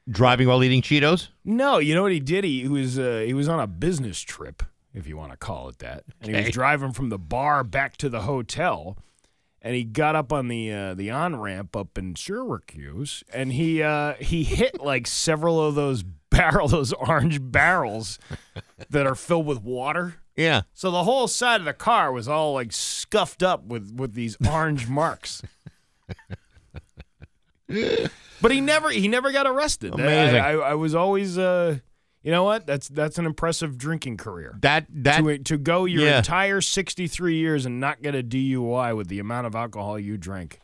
A: Driving while eating Cheetos.
B: No, you know what he did? He, was uh, he was on a business trip, if you want to call it that, and he was driving from the bar back to the hotel, and he got up on the uh, the on ramp up in Syracuse, and he uh, he hit like several of those <laughs> barrel those orange barrels that are filled with water.
A: Yeah,
B: So the whole side of the car was all like scuffed up with with these orange marks. <laughs> but he never he never got arrested.
A: Amazing.
B: I, I, I was always uh you know what? That's that's an impressive drinking career.
A: that that
B: to to go your
A: yeah.
B: entire 63 years and not get a DUI with the amount of alcohol you drank.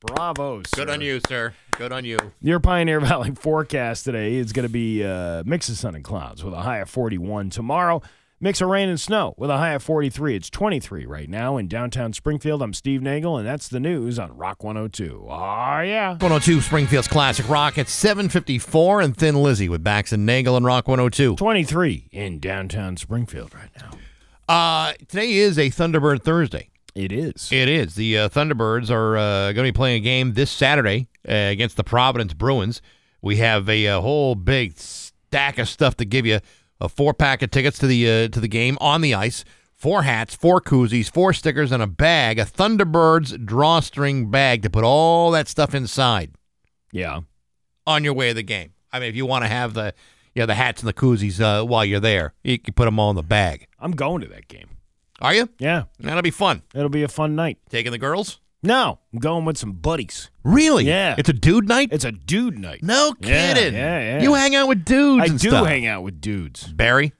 B: Bravo, sir.
A: good on you, sir. Good on you.
B: Your Pioneer Valley forecast today is going to be uh, mix of sun and clouds with a high of 41 tomorrow. Mix of rain and snow with a high of 43. It's 23 right now in downtown Springfield. I'm Steve Nagle, and that's the news on Rock 102. Oh, yeah.
A: 102 Springfield's Classic Rock at 754 and Thin Lizzy with Bax and Nagle and Rock 102.
B: 23 in downtown Springfield right now.
A: Uh, today is a Thunderbird Thursday.
B: It is.
A: It is. The uh, Thunderbirds are uh, going to be playing a game this Saturday uh, against the Providence Bruins. We have a, uh whole big stack of stuff to give you. A four pack of tickets to the uh, to the game on the ice, four hats, four koozies, four stickers, and a bag, a Thunderbirds drawstring bag to put all that stuff inside
B: yeah.
A: on your way to the game. I mean, if you want to have the you know, the hats and the koozies uh, while you're there, you can put them all in the bag.
B: I'm going to that game.
A: Are you?
B: Yeah.
A: That'll be fun.
B: It'll be a fun night.
A: Taking the girls?
B: No, I'm going with some buddies.
A: Really?
B: Yeah.
A: It's a dude night?
B: It's a dude night.
A: No
B: Yeah,
A: kidding.
B: yeah, yeah.
A: You hang out with dudes
B: I
A: and
B: do
A: stuff.
B: hang out with dudes.
A: Barry?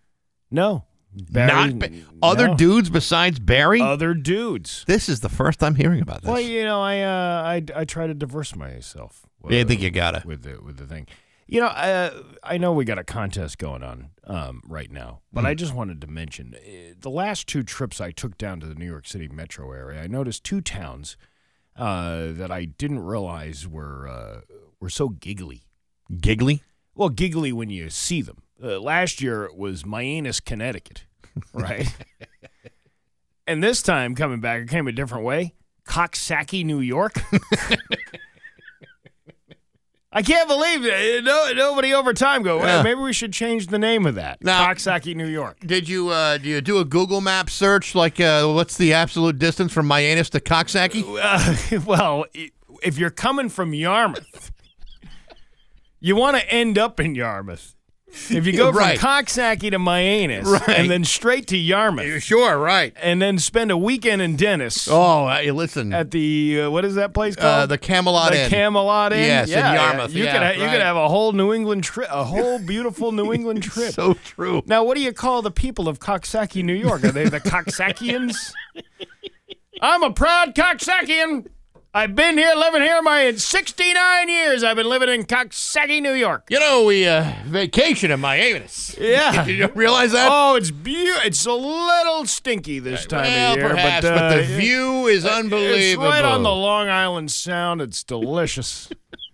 B: No. Barry,
A: Not ba- other
B: no.
A: dudes besides Barry?
B: Other dudes.
A: this is the first I'm hearing about this.
B: Well, you know, I uh, I I try to diverse myself.
A: Yeah, I think you gotta.
B: with the with the thing. You know, uh, I know we got a contest going on um, right now, but
A: Hmm.
B: I just wanted to mention uh, the last two trips I took down to the New York City metro area. I noticed two towns uh, that I didn't realize were uh, were so giggly.
A: Giggly?
B: Well, giggly when you see them. Uh, last year it was Mianus, Connecticut, <laughs> right? and this time coming back, it came a different way. Coxsackie, New York. <laughs> I can't believe it. No, nobody over time go. Well,
A: Yeah.
B: maybe we should change the name of that.
A: Now-
B: Coxsackie, New York.
A: Did you uh, do you do a Google Map search like uh, what's the absolute distance from Mianus to Coxsackie?
B: Uh, <laughs> well, if you're coming from Yarmouth, <laughs> you want to end up in Yarmouth. If you go
A: Right.
B: from Coxsackie to Mianus
A: Right.
B: and then straight to Yarmouth
A: Sure, right.
B: and then spend a weekend in Dennis
A: Oh, listen.
B: at the uh, what is that place called?
A: Uh, the Camelot
B: the
A: Inn.
B: Camelot Inn.
A: Yes, in Yarmouth.
B: You
A: Yeah,
B: could ha- you
A: right.
B: could have a whole New England trip, a <laughs> whole beautiful New England trip.
A: so true.
B: Now, what do you call the people of Coxsackie, New York? Are they the <laughs> Coxsackians? I'm a proud Coxsackian. I've been here, living here my 69 years. I've been living in Coxsackie, New York.
A: You know, we uh, vacation in Mianus. <laughs>
B: Yeah.
A: Did you realize that?
B: Oh, it's beautiful. It's a little stinky this time
A: well,
B: of year,
A: perhaps,
B: but,
A: but,
B: uh,
A: the view is unbelievable.
B: It's right on the Long Island Sound. It's delicious. <laughs>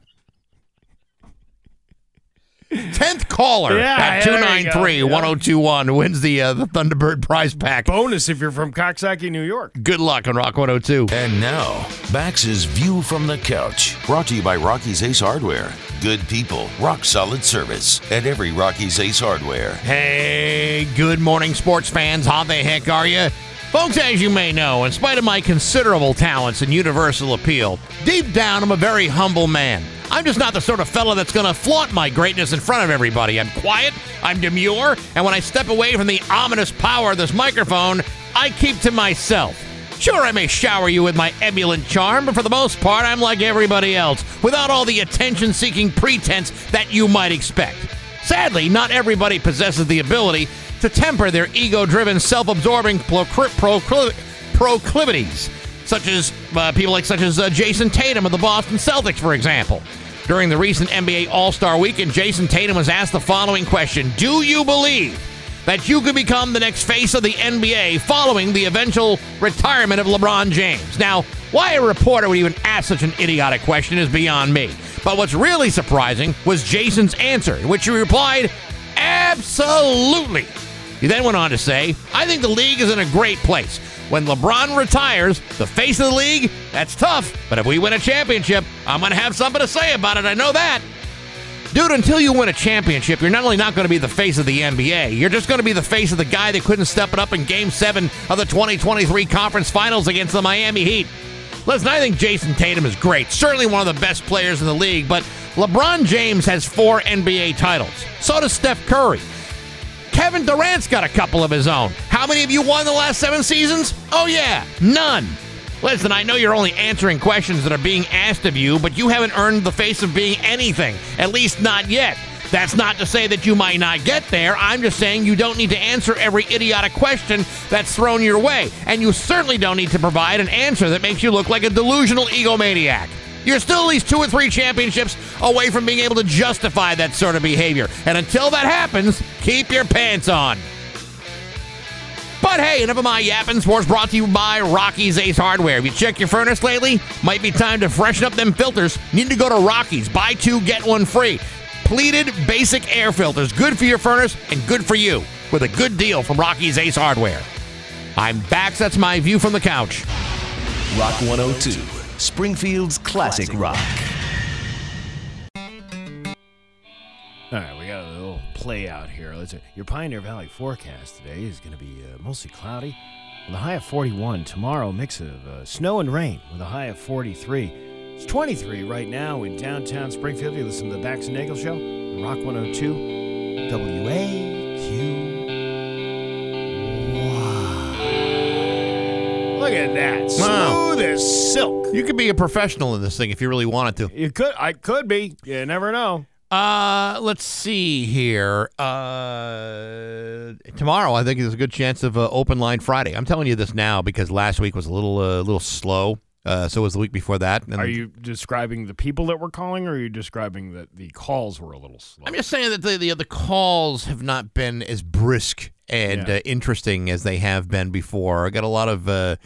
A: tenth caller
B: Yeah,
A: at
B: there
A: two
B: you
A: nine three
B: go.
A: one zero two one wins the uh, the Thunderbird prize pack.
B: Bonus if you're from Coxsackie, New York.
A: Good luck on Rock one hundred two.
C: And now, Bax's View from the Couch, brought to you by Rocky's Ace Hardware. Good people, rock solid service at every Rocky's Ace Hardware.
A: Hey, good morning, sports fans. How the heck are you? Folks, as you may know, in spite of my considerable talents and universal appeal, deep down I'm a very humble man. I'm just not the sort of fella that's going to flaunt my greatness in front of everybody. I'm quiet, I'm demure, and when I step away from the ominous power of this microphone, I keep to myself. Sure, I may shower you with my ebullient charm, but for the most part, I'm like everybody else, without all the attention seeking pretense that you might expect. Sadly, not everybody possesses the ability to temper their ego driven, self absorbing procli- procli- proclivities, such as uh, people like such as uh, Jayson Tatum of the Boston Celtics, for example. During the recent NBA All Star weekend, Jayson Tatum was asked the following question Do you believe that you could become the next face of the NBA following the eventual retirement of LeBron James? Now, why a reporter would even ask such an idiotic question is beyond me. But what's really surprising was Jayson's answer, in which he replied, Absolutely. He then went on to say, I think the league is in a great place. When LeBron retires, the face of the league, that's tough. But if we win a championship, I'm going to have something to say about it. I know that. Dude, until you win a championship, you're not only not going to be the face of the NBA, you're just going to be the face of the guy that couldn't step it up in Game 7 of the 2023 Conference Finals against the Miami Heat. Listen, I think Jayson Tatum is great. Certainly one of the best players in the league, but LeBron James has four NBA titles. So does Steph Curry. Kevin Durant's got a couple of his own. How many of you won the last seven seasons? Oh, yeah, none. Listen, I know you're only answering questions that are being asked of you, but you haven't earned the face of being anything, at least not yet. That's not to say that you might not get there. I'm just saying you don't need to answer every idiotic question that's thrown your way. And you certainly don't need to provide an answer that makes you look like a delusional egomaniac. You're still at least two or three championships away from being able to justify that sort of behavior. And until that happens, keep your pants on. But hey, enough of my yapping. Sports brought to you by Rocky's Ace Hardware. Have you checked your furnace lately? Might be time to freshen up them filters. Need to go to Rocky's. Buy two, get one free. Pleated basic air filters. Good for your furnace and good for you. With a good deal from Rocky's Ace Hardware. I'm back. That's my view from the couch.
H: Rock 102, Springfield's classic rock.
B: All right, we got a little play out here. Let's your Pioneer Valley forecast today is going to be uh, mostly cloudy with a high of 41. Tomorrow, mix of uh, snow and rain with a high of 43. It's 23 right now in downtown Springfield. You listen to the Bax and Nagle Show, Rock 102, WAQ. Look at that.
A: Wow.
B: Smooth as silk.
A: You could be a professional in this thing if you really wanted to.
B: You could, I could be. You never know.
A: Uh, let's see here. Uh, tomorrow, I think there's a good chance of uh, open line Friday. I'm telling you this now because last week was a little, uh, little slow. Uh, so it was the week before that. And
B: Are you describing the people that were calling, or are you describing that the calls were a little slow?
A: I'm just saying that the, the the calls have not been as brisk and
B: Yeah.
A: uh, interesting as they have been before. I got a lot of uh,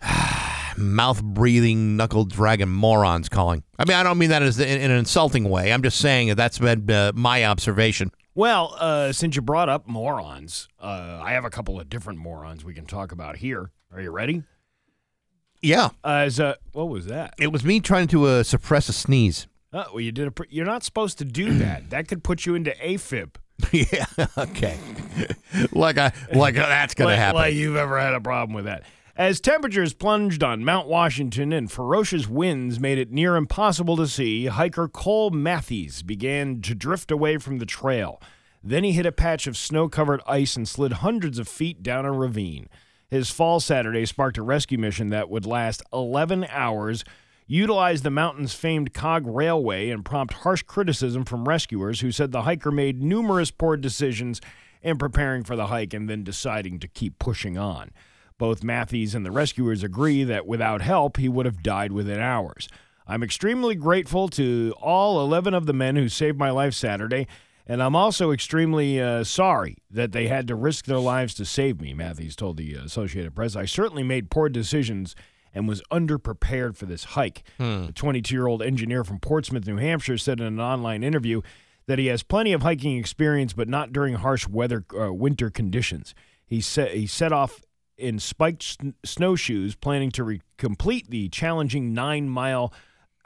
A: <sighs> mouth breathing, knuckle dragging morons calling. I mean, I don't mean that as in, in an insulting way. I'm just saying that that's been uh, my observation.
B: Well, uh, since you brought up morons, uh, I have a couple of different morons we can talk about here. Are you ready?
A: Yeah.
B: As uh, what was that?
A: It was me trying to uh, suppress a sneeze.
B: Oh, well, you did a. Pr- you're not supposed to do that. <clears throat> That could put you into AFib.
A: yeah. <laughs> Okay. <laughs> like I like that's gonna
B: like,
A: happen.
B: Like you've ever had a problem with that. As temperatures plunged on Mount Washington and ferocious winds made it near impossible to see, hiker Cole Matthews began to drift away from the trail. Then he hit a patch of snow covered ice and slid hundreds of feet down a ravine. His fall Saturday sparked a rescue mission that would last 11 hours, utilize the mountain's famed cog railway, and prompt harsh criticism from rescuers who said the hiker made numerous poor decisions in preparing for the hike and then deciding to keep pushing on. Both Matthews and the rescuers agree that without help, he would have died within hours. I'm extremely grateful to all 11 of the men who saved my life Saturday, and I'm also extremely uh, sorry that they had to risk their lives to save me, Matthews told the Associated Press. I certainly made poor decisions and was underprepared for this hike. The 22 year old engineer from Portsmouth, New Hampshire, said in an online interview that he has plenty of hiking experience, but not during harsh weather uh, winter conditions. He set he set off in spiked sn- snowshoes, planning to re- complete the challenging nine mile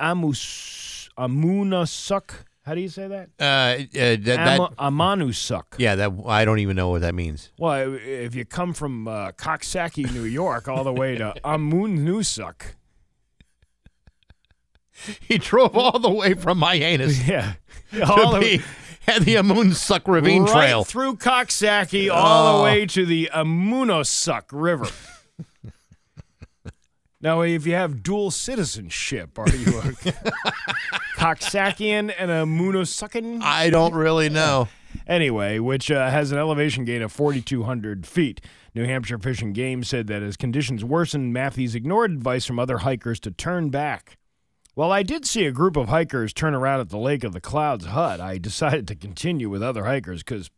B: Amus Ammonoosuc. How do you say that?
A: uh, uh, that, that
B: Ama- Amanusuk.
A: yeah, that I don't even know what that means.
B: Well, if you come from uh, Coxsackie, New York, all the way to <laughs> Ammonoosuc,
A: He drove all the way from Hyannis <laughs>
B: yeah,
A: to
B: all the
A: be at the Ammonoosuc Ravine
B: right
A: Trail.
B: through Coxsackie, all
A: Oh.
B: the way to the Ammonoosuc River. Now, if you have dual citizenship, are you a <laughs> Coxsackian and a Munosuckan?
A: I don't really know.
B: anyway, which uh, has an elevation gain of 4,200 feet. New Hampshire Fish and Game said that as conditions worsened, Matthews ignored advice from other hikers to turn back. While I did see a group of hikers turn around at the Lake of the Clouds hut, I decided to continue with other hikers because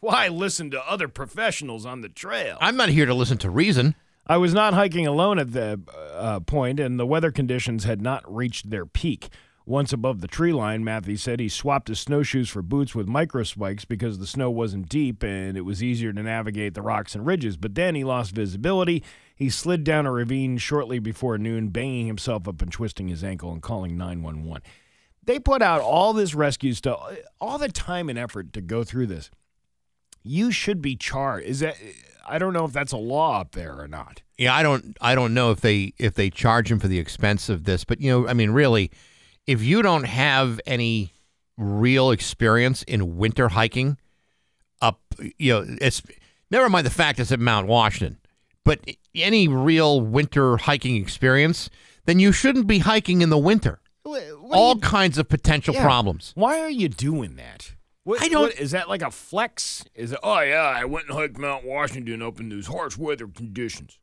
B: why listen to other professionals on the trail?
A: I'm not here to listen to reason.
B: I was not hiking alone at the uh, point, and the weather conditions had not reached their peak. Once above the tree line, Matthews said he swapped his snowshoes for boots with micro spikes because the snow wasn't deep and it was easier to navigate the rocks and ridges. But then he lost visibility. He slid down a ravine shortly before noon, banging himself up and twisting his ankle and calling 911. They put out all this rescue stuff, all the time and effort to go through this. You should be charged. Is that? I don't know if that's a law up there or not.
A: Yeah, I don't I don't know if they if they charge him for the expense of this, but you know, I mean really, if you don't have any real experience in winter hiking up, you know, it's never mind the fact it's at Mount Washington, but any real winter hiking experience, then you shouldn't be hiking in the winter. All kinds of potential
B: Yeah.
A: problems.
B: Why are you doing that? What,
A: I don't-
B: what- is that like a flex? Is it? Oh yeah, I went and hiked Mount Washington up in those harsh weather conditions.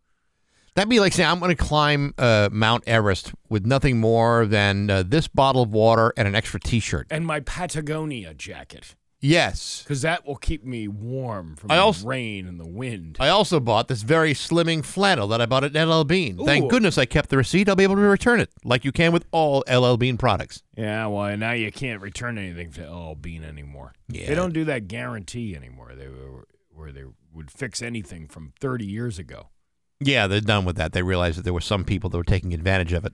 A: That'd be like saying I'm going to climb uh, Mount Everest with nothing more than uh, this bottle of water and an extra T-shirt.
B: And my Patagonia jacket,
A: Yes.
B: because that will keep me warm from
A: I
B: the
A: also-
B: rain and the wind.
A: I also bought this very slimming flannel that I bought at LL Bean. Thank goodness I kept the receipt. I'll be able to return it, like you can with all LL Bean products.
B: yeah, well, now you can't return anything to LL Bean anymore.
A: Yeah.
B: They don't do that guarantee anymore. They were where they would fix anything from 30 years ago.
A: Yeah, they're done with that. They realized that there were some people that were taking advantage of it.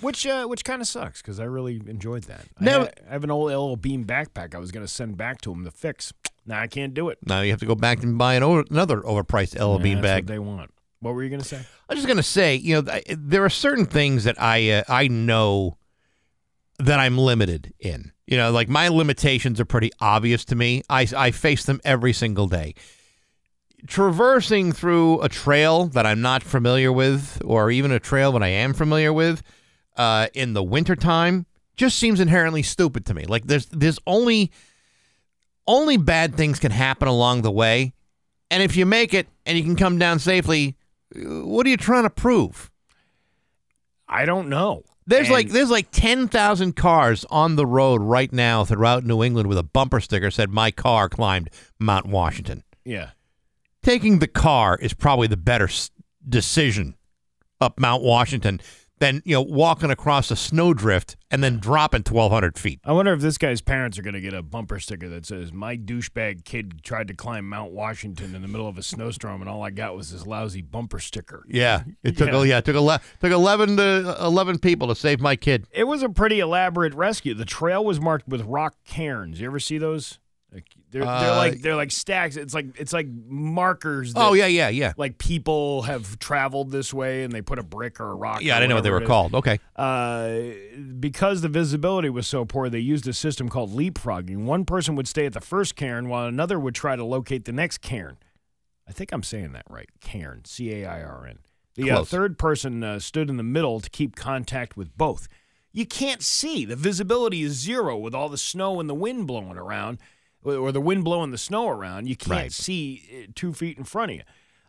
B: Which uh, which kind of sucks because I really enjoyed that.
A: No-
B: I, I have an old LL Bean backpack I was going to send back to him to fix. Now I can't do it.
A: Now you have to go back and buy an over, another overpriced LL
B: Yeah,
A: Bean
B: that's
A: bag.
B: What they want. What were you going to say?
A: I was just gonna say, you know, th- there are certain things that I uh, I know that I'm limited in. You know, like my limitations are pretty obvious to me. I I face them every single day. Traversing through a trail that I'm not familiar with, or even a trail that I am familiar with, uh, in the wintertime, just seems inherently stupid to me. Like there's there's only only bad things can happen along the way, and if you make it and you can come down safely, what are you trying to prove?
B: I don't know.
A: There's
B: And-
A: like there's like ten thousand cars on the road right now throughout New England with a bumper sticker said "My car climbed Mount Washington."
B: yeah.
A: Taking the car is probably the better s- decision up Mount Washington than you know walking across a snowdrift and then dropping 1,200 feet.
B: I wonder if this guy's parents are going to get a bumper sticker that says, My douchebag kid tried to climb Mount Washington in the middle of a snowstorm, and all I got was this lousy bumper sticker.
A: Yeah, it took
B: Yeah.
A: yeah, it took ele- took 11 to 11 people to save my kid.
B: It was a pretty elaborate rescue. The trail was marked with rock cairns. You ever see those? Like, they're, they're
A: Uh,
B: like they're like stacks. It's like it's like markers. That,
A: Oh yeah, yeah, yeah.
B: Like people have traveled this way, and they put a brick or a rock.
A: Yeah, I didn't know what they were called. Okay.
B: Uh, because the visibility was so poor, they used a system called leapfrogging. One person would stay at the first cairn while another would try to locate the next cairn. I think I'm saying that right. Cairn, C A I R N. The uh, third person uh, stood in the middle to keep contact with both. You can't see. The visibility is zero with all the snow and the wind blowing around, or the wind blowing the snow around. You can't
A: Right.
B: see uh, two feet in front of you.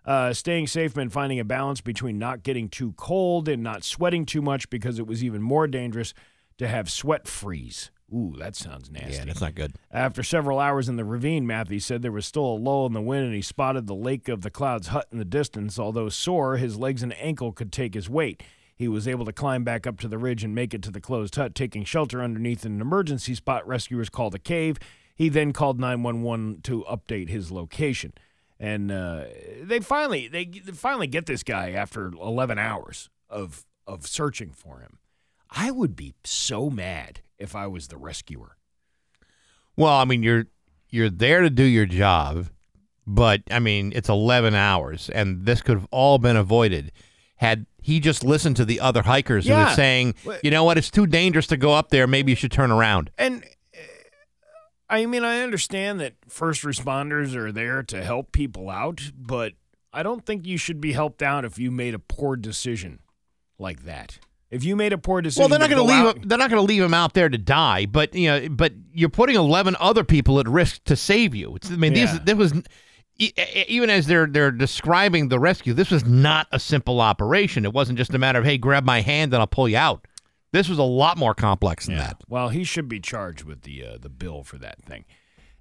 B: Uh, staying safe meant finding a balance between not getting too cold and not sweating too much because it was even more dangerous to have sweat freeze. Ooh, that sounds nasty.
A: Yeah, that's not good.
B: After several hours in the ravine, Matthew said there was still a lull in the wind and he spotted the Lake of the Clouds hut in the distance. Although sore, his legs and ankle could take his weight. He was able to climb back up to the ridge and make it to the closed hut, taking shelter underneath an emergency spot rescuers called a cave. He then called 911 to update his location. And uh, they finally they finally get this guy after 11 hours of of searching for him. I would be so mad if I was the rescuer.
A: Well, I mean, you're you're there to do your job, but I mean, it's 11 hours, and this could have all been avoided had he just listened to the other hikers who
B: Yeah.
A: were saying, you know what, it's too dangerous to go up there. Maybe you should turn around.
B: And I mean, I understand that first responders are there to help people out, but I don't think you should be helped out if you made a poor decision like that. If you made a poor decision,
A: Well, they're not going to leave.
B: out-
A: Him, they're not going to leave him out there to die. But you know, but you're putting 11 other people at risk to save you. It's, I mean,
B: Yeah.
A: these this was even as they're they're describing the rescue. This was not a simple operation. It wasn't just a matter of hey, grab my hand and I'll pull you out. This was a lot more complex than that.
B: Well, he should be charged with the uh, the bill for that thing.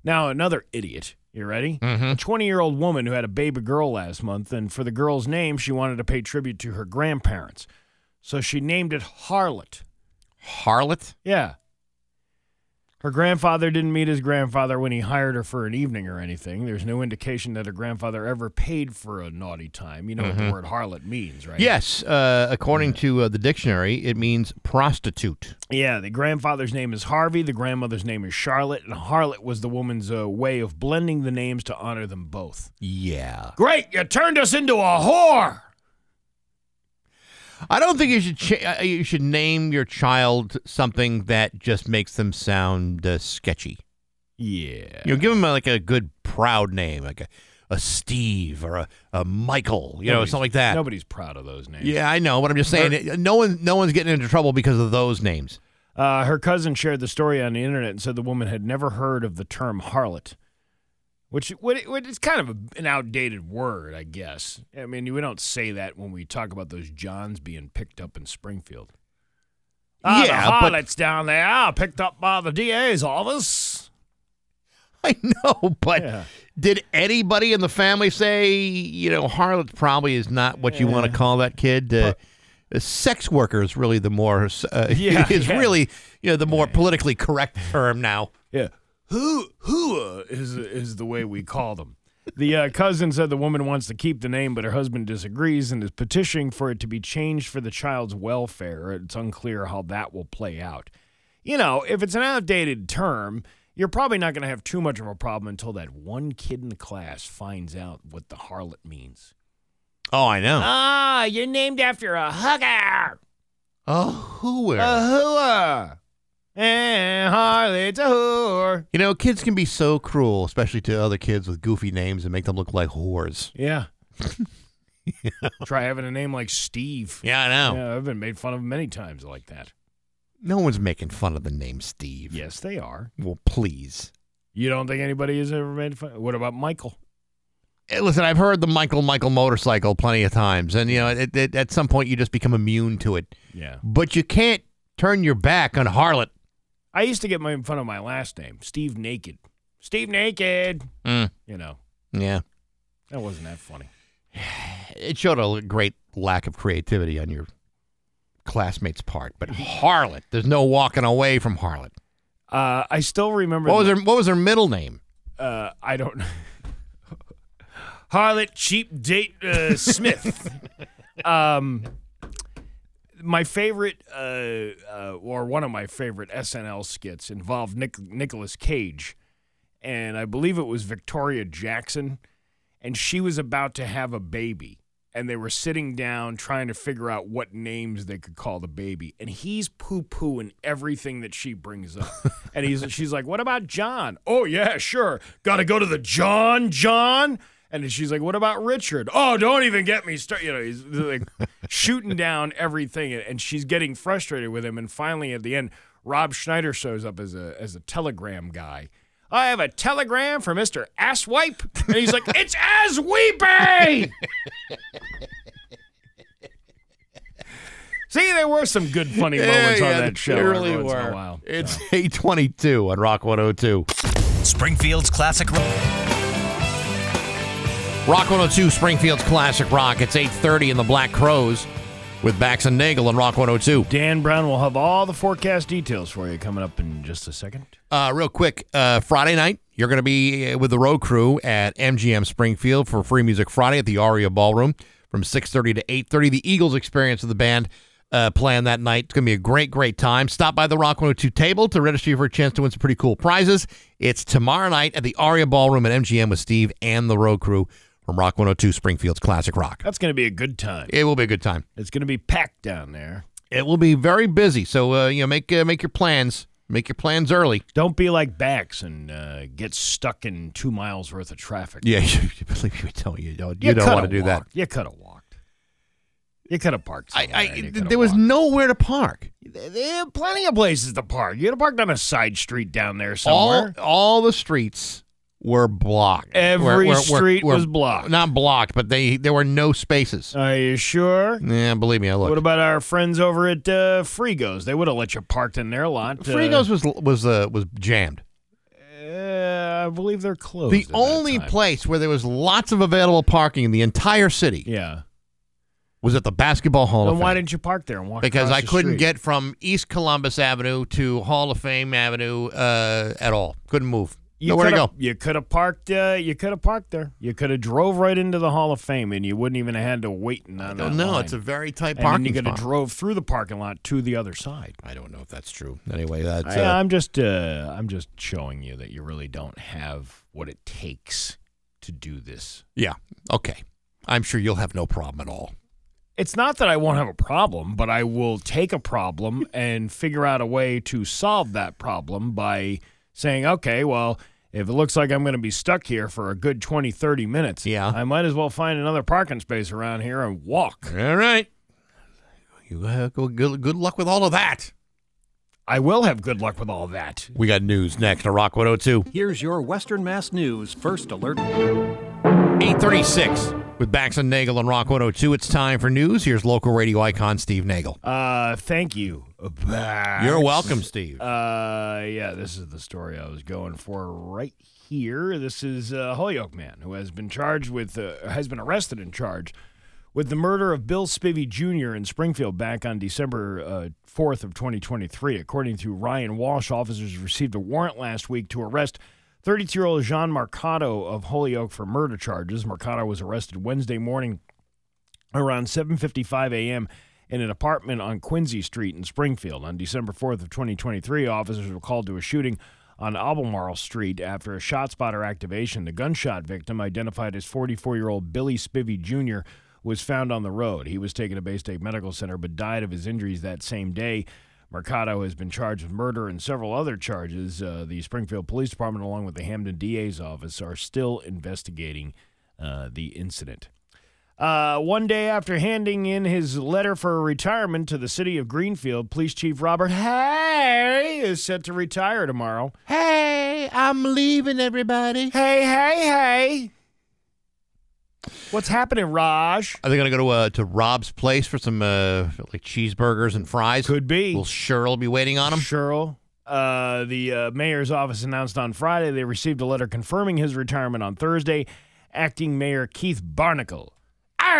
B: Now, another idiot. You ready?
A: Mm-hmm.
B: A 20 year old woman who had a baby girl last month, and for the girl's name, she wanted to pay tribute to her grandparents. So she named it Harlot.
A: Harlot.
B: Yeah. Her grandfather didn't meet his grandfather when he hired her for an evening or anything. There's no indication that her grandfather ever paid for a naughty time. You know what the word harlot means, right?
A: Yes, uh, according to uh, the dictionary, it means prostitute.
B: Yeah, the grandfather's name is Harvey, the grandmother's name is Charlotte, and harlot was the woman's uh, way of blending the names to honor them both.
A: Yeah.
B: Great, you turned us into a whore.
A: I don't think you should cha- uh, you should name your child something that just makes them sound uh, sketchy.
B: Yeah.
A: You know, give them a, like a good proud name, like a, a Steve or a, a Michael, you know, something like that.
B: Nobody's proud of those names.
A: Yeah, I know, but I'm just saying, no one, no one's getting into trouble because of those names.
B: Uh, her cousin shared the story on the internet and said the woman had never heard of the term harlot, which, which is kind of a, an outdated word, I guess. I mean, we don't say that when we talk about those Johns being picked up in Springfield. Ah,
A: Yeah,
B: the
A: but-
B: harlots down there, picked up by the DA's office.
A: I know, but
B: Yeah.
A: did anybody in the family say, you know, harlot probably is not what you want to call that kid? Uh, uh, sex worker is really the more, uh, <laughs>
B: Yeah,
A: is
B: yeah.
A: really, you know, the more politically correct term now.
B: Yeah, who who is is the way we call them. The uh, cousin said the woman wants to keep the name, but her husband disagrees and is petitioning for it to be changed for the child's welfare. It's unclear how that will play out. You know, if it's an outdated term, you're probably not going to have too much of a problem until that one kid in the class finds out what the harlot means.
A: Oh, I know.
B: Ah, you're named after a hooker.
A: oh, who
B: A hooer. And harlot's a whore.
A: You know, kids can be so cruel, especially to other kids with goofy names and make them look like whores. <laughs>
B: Yeah. Try having a name like Steve.
A: Yeah, I know.
B: Yeah, I've been made fun of many times like that.
A: No one's making fun of the name Steve.
B: Yes, they are.
A: Well, please.
B: You don't think anybody has ever made fun? What about Michael?
A: Eh, Listen, I've heard the Michael Michael motorcycle plenty of times, and you know, it, it, at some point you just become immune to it.
B: Yeah.
A: But you can't turn your back on Harlot.
B: I used to get my fun of my last name, Steve Naked. Steve Naked.
A: Mm.
B: You know,
A: Yeah,
B: that wasn't that funny. <sighs>
A: it showed a great lack of creativity on your classmate's part, but Harlot. There's no walking away from Harlot.
B: Uh, I still remember.
A: What was her What was her middle name?
B: Uh, I don't. Know. <laughs> Harlot Cheap Date uh, Smith. <laughs> um, my favorite, uh, uh, or one of my favorite SNL skits involved Nick Nicolas Cage, and I believe it was Victoria Jackson, and she was about to have a baby, and they were sitting down trying to figure out what names they could call the baby, and he's poo pooing everything that she brings up, <laughs> and he's she's like, "What about John? Oh yeah, sure. Got to go to the John John." And she's like, "What about Richard? Oh, don't even get me started." You know, he's like <laughs> shooting down everything, and she's getting frustrated with him. And finally, at the end, Rob Schneider shows up as a as a telegram guy. I have a telegram for Mister Asswipe, and he's like, "It's Assweepy." <laughs> See, there were some good funny moments on that show.
A: There really
B: once in a
A: were.
B: while.
A: It's <laughs> 822 on Rock 102.
H: Springfield's classic rock.
A: Rock 102, Springfield's Classic Rock. It's 830 in the Black Crowes with Bax and Nagle on Rock 102.
B: Dan Brown will have all the forecast details for you coming up in just a second.
A: Uh, real quick, uh, Friday night, you're going to be uh, with the road crew at MGM Springfield for Free Music Friday at the Aria Ballroom from 6.30 to 8.30. The Eagles experience of the band uh, playing that night. It's going to be a great, great time. Stop by the Rock 102 table to register for a chance to win some pretty cool prizes. It's tomorrow night at the Aria Ballroom at MGM with Steve and the road crew from Rock 102 Springfield's Classic Rock.
B: That's going to be a good time.
A: It will be a good time.
B: It's going to be packed down there.
A: It will be very busy, so uh, you know make uh, make your plans. Make your plans early.
B: Don't be like Bax and uh, get stuck in two miles worth of traffic.
A: Yeah, <laughs> you, believe me, tell you don't. You, don't want to do that.
B: You could have walked. You could have parked.
A: I, I there was
B: walked.
A: nowhere to park.
B: There are plenty of places to park. You could have parked on a side street down there
A: All
B: somewhere.
A: all the streets were blocked.
B: Every
A: Were- were-
B: street
A: were-
B: was blocked.
A: Not blocked, but they there were no spaces.
B: Are you sure?
A: Yeah, believe me, I looked.
B: What about our friends over at uh, Frigos? They would have let you parked in their lot. uh,
A: Frigos was was uh, was jammed.
B: Uh, I believe they're closed.
A: The only place where there was lots of available parking in the entire city
B: Yeah.
A: was at the Basketball Hall
B: Then
A: of
B: why didn't you park there and walk?
A: because I couldn't
B: street?
A: get from East Columbus Avenue to Hall of Fame Avenue uh, at all. Couldn't move.
B: You
A: Nowhere to go.
B: You could have parked. Uh, you could have parked there. You could have drove right into the Hall of Fame, and you wouldn't even have had to wait on that
A: don't
B: line.
A: It's a very tight parking lot.
B: and then you could have drove through the parking lot to the other side.
A: I don't know if that's true. Anyway, that's
B: I,
A: uh,
B: I'm just. Uh, I'm just showing you that you really don't have what it takes to do this.
A: yeah. Okay. I'm sure you'll have no problem at all.
B: It's not that I won't have a problem, but I will take a problem <laughs> and figure out a way to solve that problem by saying, okay, well, if it looks like I'm going to be stuck here for a good 20, 30 minutes,
A: Yeah.
B: I might as well find another parking space around here and walk.
A: All right. You uh, go good, good luck with all of that.
B: I will have good luck with all that.
A: We got news next on Rock 102.
G: Here's your Western Mass News First Alert.
A: 836 with Bax and Nagle on Rock 102. It's time for news. Here's local radio icon Steve Nagle.
B: Uh, thank you. Bax.
A: You're welcome, Steve.
B: Uh, yeah, this is the story I was going for right here. This is a Holyoke man who has been charged with, uh, has been arrested and charged with the murder of Bill Spivey Jr. in Springfield back on December uh, 4th of 2023. According to Ryan Walsh, officers received a warrant last week to arrest 32-year-old Jean Mercado of Holyoke for murder charges. Mercado was arrested Wednesday morning around 7:55 a.m. in an apartment on Quincy Street in Springfield. On December 4th of 2023, officers were called to a shooting on Albemarle Street after a shot spotter activation. The gunshot victim, identified as 44-year-old Billy Spivey Jr., was found on the road. He was taken to Baystate Medical Center but died of his injuries that same day. Mercado has been charged with murder and several other charges. Uh, the Springfield Police Department, along with the Hampden DA's office, are still investigating uh, the incident. Uh, one day after handing in his letter for retirement to the city of Greenfield, Police Chief Robert Haigh is set to retire tomorrow.
A: Hey, I'm leaving, everybody.
B: Hey, hey, hey. What's happening, Raj?
A: Are they going to go to uh, to Rob's place for some uh, like cheeseburgers and fries?
B: Could be.
A: Will Cheryl be waiting on him?
B: Cheryl. Uh, the uh, mayor's office announced on Friday they received a letter confirming his retirement on Thursday. Acting Mayor Keith Barnacle.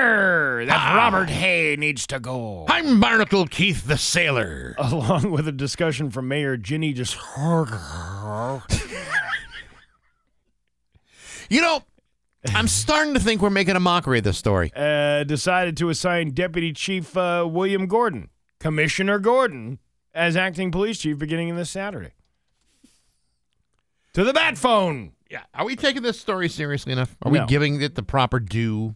B: Arr, that Robert Haigh needs to go.
A: I'm Barnacle Keith the Sailor. <laughs>
B: Along with a discussion from Mayor Ginny just
A: You know, I'm starting to think we're making a mockery of this story.
B: uh, decided to assign Deputy Chief uh, William Gordon, Commissioner Gordon, as acting police chief beginning this Saturday. To the bat phone.
A: Yeah. Are we taking this story seriously enough? Are
B: No.
A: we giving it the proper due?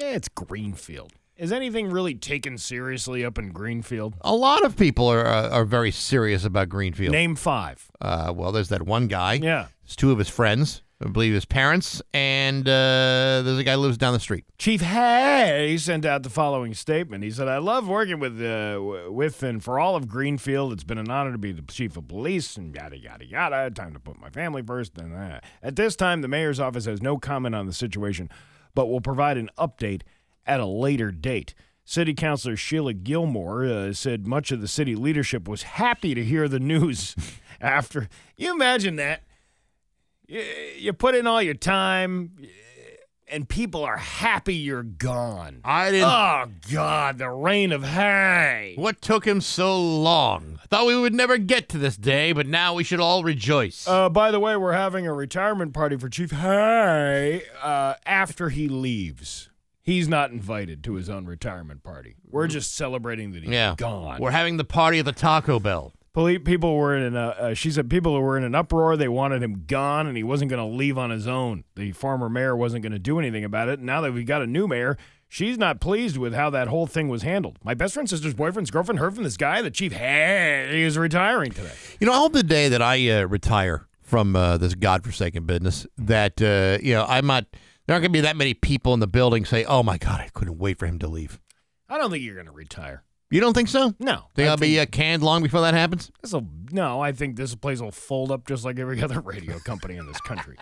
B: Yeah, it's Greenfield. Is anything really taken seriously up in Greenfield?
A: A lot of people are uh, are very serious about Greenfield.
B: Name five.
A: Uh, well, there's that one guy.
B: Yeah.
A: There's two of his friends. I believe his parents, and uh, there's a guy who lives down the street.
B: Chief Haigh sent out the following statement. He said, "I love working with, uh, with, and for all of Greenfield. It's been an honor to be the chief of police, and yada yada yada. Time to put my family first. And uh, at this time, the mayor's office has no comment on the situation, but will provide an update at a later date." City Councilor Sheila Gilmour uh, said much of the city leadership was happy to hear the news <laughs> after. You imagine that you, you put in all your time and people are happy you're gone.
A: I didn't.
B: Oh God, the reign of hay.
A: What took him so long? Thought we would never get to this day, but now we should all rejoice.
B: Uh, by the way, we're having a retirement party for Chief Haigh uh, after he leaves. He's not invited to his own retirement party. We're just celebrating that he's
A: yeah,
B: gone.
A: We're having the party at the Taco Bell.
B: Poli- people were in a, uh, she said people were in an uproar. They wanted him gone, and he wasn't going to leave on his own. The former mayor wasn't going to do anything about it. Now that we've got a new mayor, she's not pleased with how that whole thing was handled. My best friend's sister's boyfriend's girlfriend heard from this guy, the chief. Hey, he is retiring today.
A: You know, I hope the day that I uh, retire from uh, this godforsaken business, that uh, you know, I'm not. There aren't going to be that many people in the building say, "Oh my God, I couldn't wait for him to leave."
B: I don't think you're going to retire.
A: You don't think so?
B: No,
A: Think
B: I
A: I'll be uh, canned long before that happens?
B: This'll, no, I think this place will fold up just like every <laughs> other radio company in this country.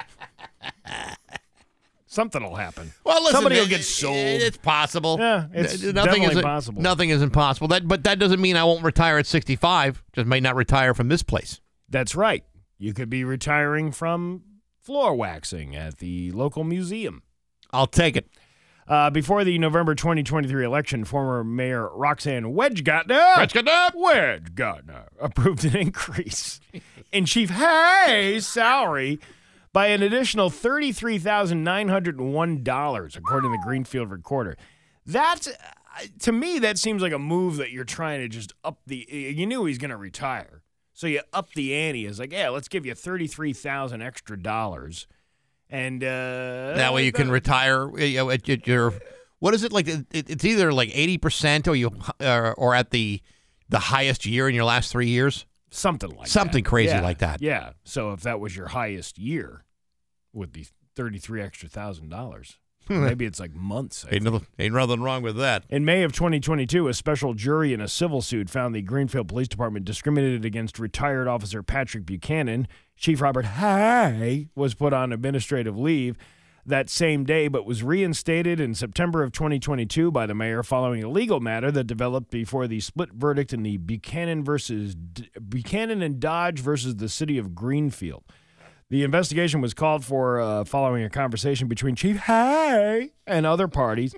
B: Something will happen.
A: Well, listen,
B: somebody will
A: it-
B: get sold.
A: It's possible.
B: Yeah, it's definitely
A: is
B: possible.
A: Nothing is impossible. That, but that doesn't mean I won't retire at 65. Just may not retire from this place.
B: That's right. You could be retiring from floor waxing at the local museum.
A: I'll take it.
B: Uh, before the November 2023 election, former Mayor Roxann Wedegartner,
A: Wedegartner?
B: Wedegartner approved an increase in Chief Haigh's salary by an additional $33,901, according to the Greenfield Recorder. That's, uh, to me, that seems like a move that you're trying to just up the. You knew he's going to retire. So you up the ante. It's like, yeah, let's give you 33000 extra dollars. And uh,
A: That way you can retire. You know, at, at your what is it like? It, it's either like 80 percent, or you, uh, or at the the highest year in your last three years.
B: something like
A: Something
B: that.
A: crazy
B: Yeah,
A: like that.
B: Yeah. So if that was your highest year, would be thirty three extra thousand dollars. Hmm. Maybe it's like months.
A: Ain't nothing, ain't nothing wrong with that.
B: In May of 2022, a special jury in a civil suit found the Greenfield Police Department discriminated against retired officer Patrick Buchanan. Chief Robert Haigh was put on administrative leave that same day, but was reinstated in September of 2022 by the mayor following a legal matter that developed before the split verdict in the Buchanan versus Buchanan and Dodge versus the city of Greenfield. The investigation was called for uh, following a conversation between Chief Haigh and other parties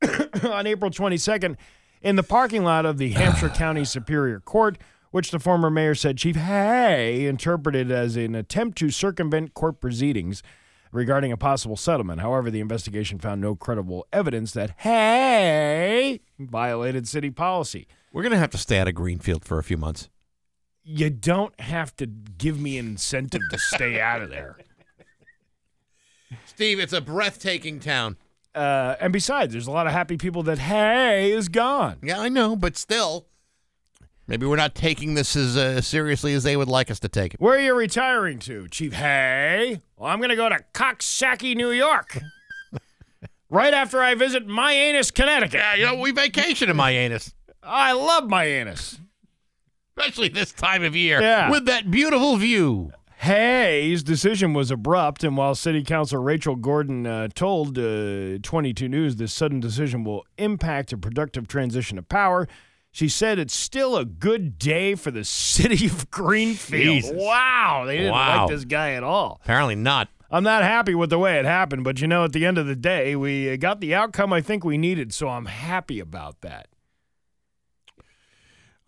B: <coughs> on April 22nd in the parking lot of the Hampshire <sighs> County Superior Court, which the former mayor said Chief Haigh interpreted as an attempt to circumvent court proceedings regarding a possible settlement. However, the investigation found no credible evidence that Haigh violated city policy.
A: We're gonna have to stay out of Greenfield for a few months.
B: You don't have to give me an incentive to stay out of there.
A: Steve, it's a breathtaking town.
B: Uh, and besides, there's a lot of happy people that Haigh is gone.
A: Yeah, I know, but still, maybe we're not taking this as uh, seriously as they would like us to take it.
B: Where are you retiring to, Chief Haigh? Well, I'm going to go to Coxsackie, New York. <laughs> right after I visit my anus, Connecticut.
A: Yeah, you know, we vacation in my anus,
B: I love my anus.
A: Especially this time of year,
B: Yeah.
A: with that beautiful view.
B: Haigh's decision was abrupt, and while City Council Rachel Gordon uh, told uh, 22 News this sudden decision will impact a productive transition of power, she said it's still a good day for the <laughs> city of Greenfield.
A: Jesus.
B: Wow, they didn't
A: Wow.
B: like this guy at all.
A: Apparently not.
B: I'm not happy with the way it happened, but you know, at the end of the day, we got the outcome I think we needed, so I'm happy about that.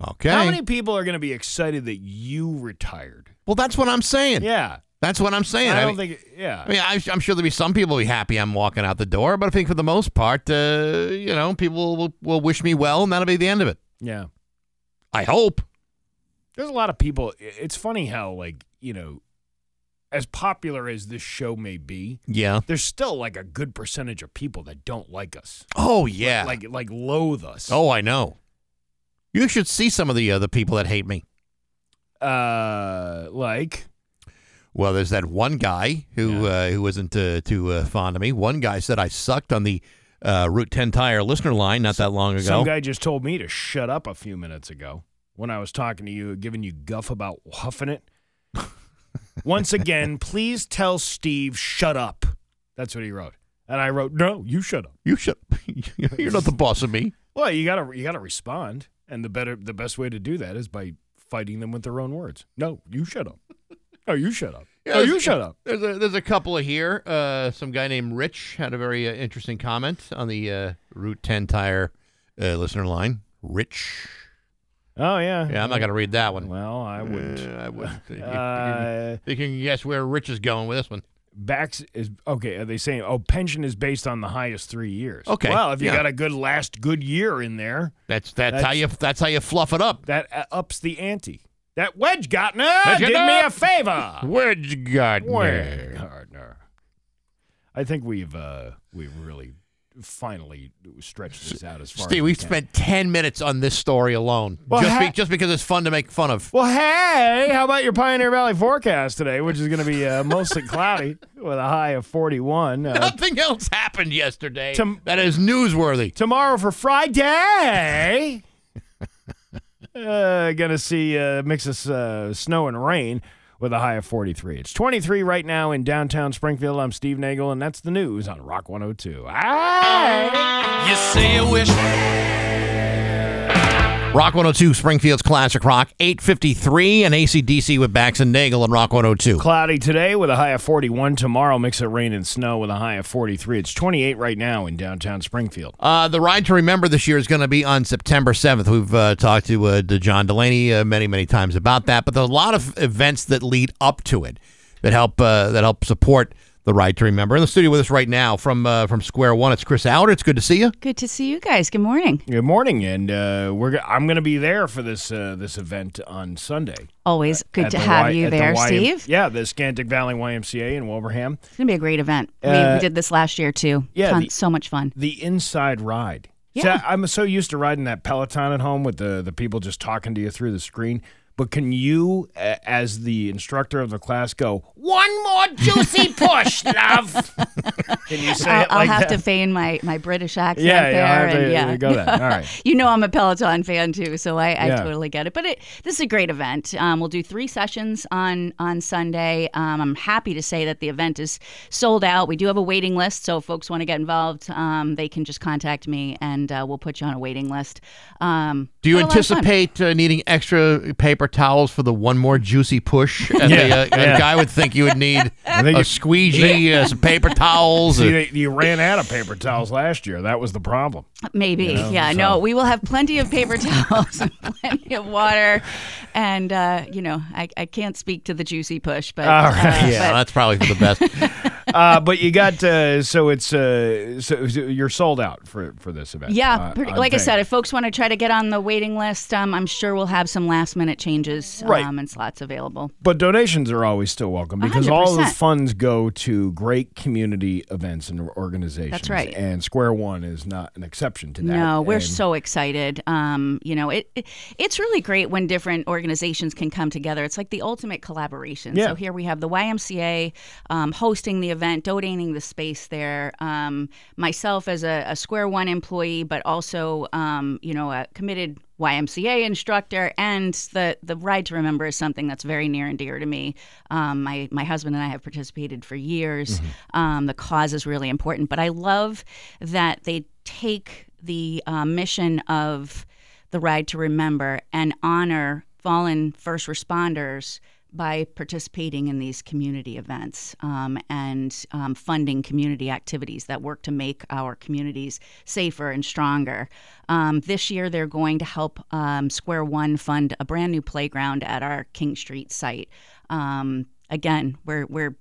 A: Okay.
B: How many people are going to be excited that you retired?
A: well, that's what I'm saying.
B: Yeah.
A: That's what I'm saying.
B: I
A: I
B: don't
A: mean,
B: think, yeah.
A: I mean, I, I'm sure there'll be some people who be happy I'm walking out the door, but I think for the most part, uh, you know, people will, will wish me well, and that'll be the end of it.
B: yeah.
A: I hope.
B: There's a lot of people. It's funny how, like, you know, as popular as this show may be,
A: Yeah.
B: there's still like a good percentage of people that don't like us.
A: Oh yeah.
B: Like, like loathe us.
A: oh, I know. You should see some of the other people that hate me.
B: Uh, like,
A: Well, there's that one guy who uh, who wasn't uh, too uh, fond of me. One guy said I sucked on the uh, Route 10 tire listener line not that long ago.
B: some guy just told me to shut up a few minutes ago when I was talking to you, giving you guff about huffing it. <laughs> Once again, please tell Steve, shut up. That's what he wrote. And I wrote, no, you shut up.
A: you should. <laughs> You're not the boss of me.
B: Well, you gotta you gotta respond, and the better the best way to do that is by fighting them with their own words. No, you shut up. No, you shut up. no,
A: there's-
B: you shut up.
A: There's a there's a couple of here. Uh, some guy named Rich had a very uh, interesting comment on the uh, Route 10 tire uh, listener line. Rich.
B: Oh yeah.
A: Yeah, I'm not gonna read that one.
B: Well, I wouldn't.
A: Uh, I wouldn't. <laughs> You- you-
B: Uh,
A: you can guess where Rich is going with this one.
B: Bax is okay. Are they saying oh pension is based on the highest three years?
A: Okay,
B: Well, if you
A: yeah.
B: got a good last good year in there,
A: That's that's, how you that's how you fluff it up.
B: that uh, ups the ante. That Wedegartner
A: Wedge
B: did me a favor. <laughs>
A: Wedge Gardner.
B: Wedegartner. I think we've uh, we've really finally stretched this out as far.
A: Steve,
B: as we
A: we've
B: can.
A: spent ten minutes on this story alone,
B: Well,
A: just, be, just because it's fun to make fun of.
B: Well, hey, how about your Pioneer Valley forecast today, which is going to be uh, mostly cloudy with a high of 41. Uh,
A: Nothing else happened yesterday
B: Tom-
A: that is newsworthy.
B: tomorrow for Friday, <laughs> uh, going to see uh, mix of uh, snow and rain with a high of 43. It's 23 right now in downtown Springfield. I'm Steve Nagle, and that's the news on Rock 102. Aye.
H: You say you wish.
A: Rock 102, Springfield's Classic Rock, 853, and ACDC with Bax and Nagle on Rock 102.
B: Cloudy today with a high of 41. Tomorrow, mix of rain and snow with a high of 43. It's 28 right now in downtown Springfield.
A: Uh, the ride to remember this year is going to be on September 7th. We've uh, talked to, uh, to John Delaney uh, many, many times about that, but there's a lot of events that lead up to it that help uh, that help support the ride to remember. In the studio with us right now from uh, from Square One, it's Chris Allard. It's good to see you.
J: Good to see you guys. Good morning.
B: Good morning, and uh, we're go- I'm going to be there for this uh, this event on Sunday.
J: Always good to have
B: Y-
J: you
B: at the
J: there, Steve.
B: Yeah, the Scantic Valley YMCA in Wilbraham.
J: It's gonna be a great event. we,
B: Uh,
J: we did this last year too.
B: yeah,
J: Ton-
B: the-
J: so much fun.
B: The inside ride. See,
J: Yeah.
B: I, I'm so used to riding that Peloton at home with the the people just talking to you through the screen. But can you, as the instructor of the class, go one more juicy push, <laughs> love? Can you say
J: I'll,
B: it
J: I'll have
B: that?
J: to feign my, my British accent
B: Yeah,
J: there.
B: yeah, I'll have
J: and
B: to
J: yeah,
B: go that. All right. <laughs>
J: you know I'm a Peloton fan too, so I, I
B: Yeah.
J: totally get it. But it, this is a great event. Um, we'll do three sessions on on Sunday. Um, I'm happy to say that the event is sold out. We do have a waiting list, so if folks want to get involved, um, they can just contact me, and uh, we'll put you on a waiting list. Um,
A: Do you
J: but a lot of fun.
A: anticipate uh, needing extra paper towels for the one more juicy push? And
B: Yeah,
A: the, uh,
B: yeah.
A: A guy would think you would need <laughs> a
B: think you-
A: squeegee, <laughs> uh, some paper towels.
B: See,
A: uh,
B: they, you ran out of paper towels last year. That was the problem.
J: Maybe,
B: know,
J: yeah.
B: so-
J: No, we will have plenty of paper <laughs> towels and plenty of water, and uh, you know, I, I can't speak to the juicy push, but
B: All right.
J: uh,
A: yeah,
J: but-
A: that's probably for the best.
B: Uh, but you got uh, so it's uh, so, you're sold out for for this event.
J: yeah,
B: uh,
J: pretty, like I said, if folks want to try to get on the waiting list, um, I'm sure we'll have some last minute changes
B: Right.
J: um, and slots available.
B: But donations are always still welcome because all the funds go to great community events and organizations.
J: That's right.
B: And Square One is not an exception to that.
J: No, we're
B: And-
J: so excited. Um, you know, it, it it's really great when different organizations can come together. It's like the ultimate collaboration.
B: Yeah.
J: So here we have the YMCA um, hosting the event, donating the space there. Um, myself as a, a Square One employee, but also um, you know a committed YMCA instructor, and the the ride to remember is something that's very near and dear to me. Um, my my husband and I have participated for years. Um, the cause is really important, but I love that they take the uh, mission of the ride to remember and honor fallen first responders by participating in these community events um, and um, funding community activities that work to make our communities safer and stronger. Um, this year, they're going to help um, Square One fund a brand new playground at our King Street site. Um, again, we're we're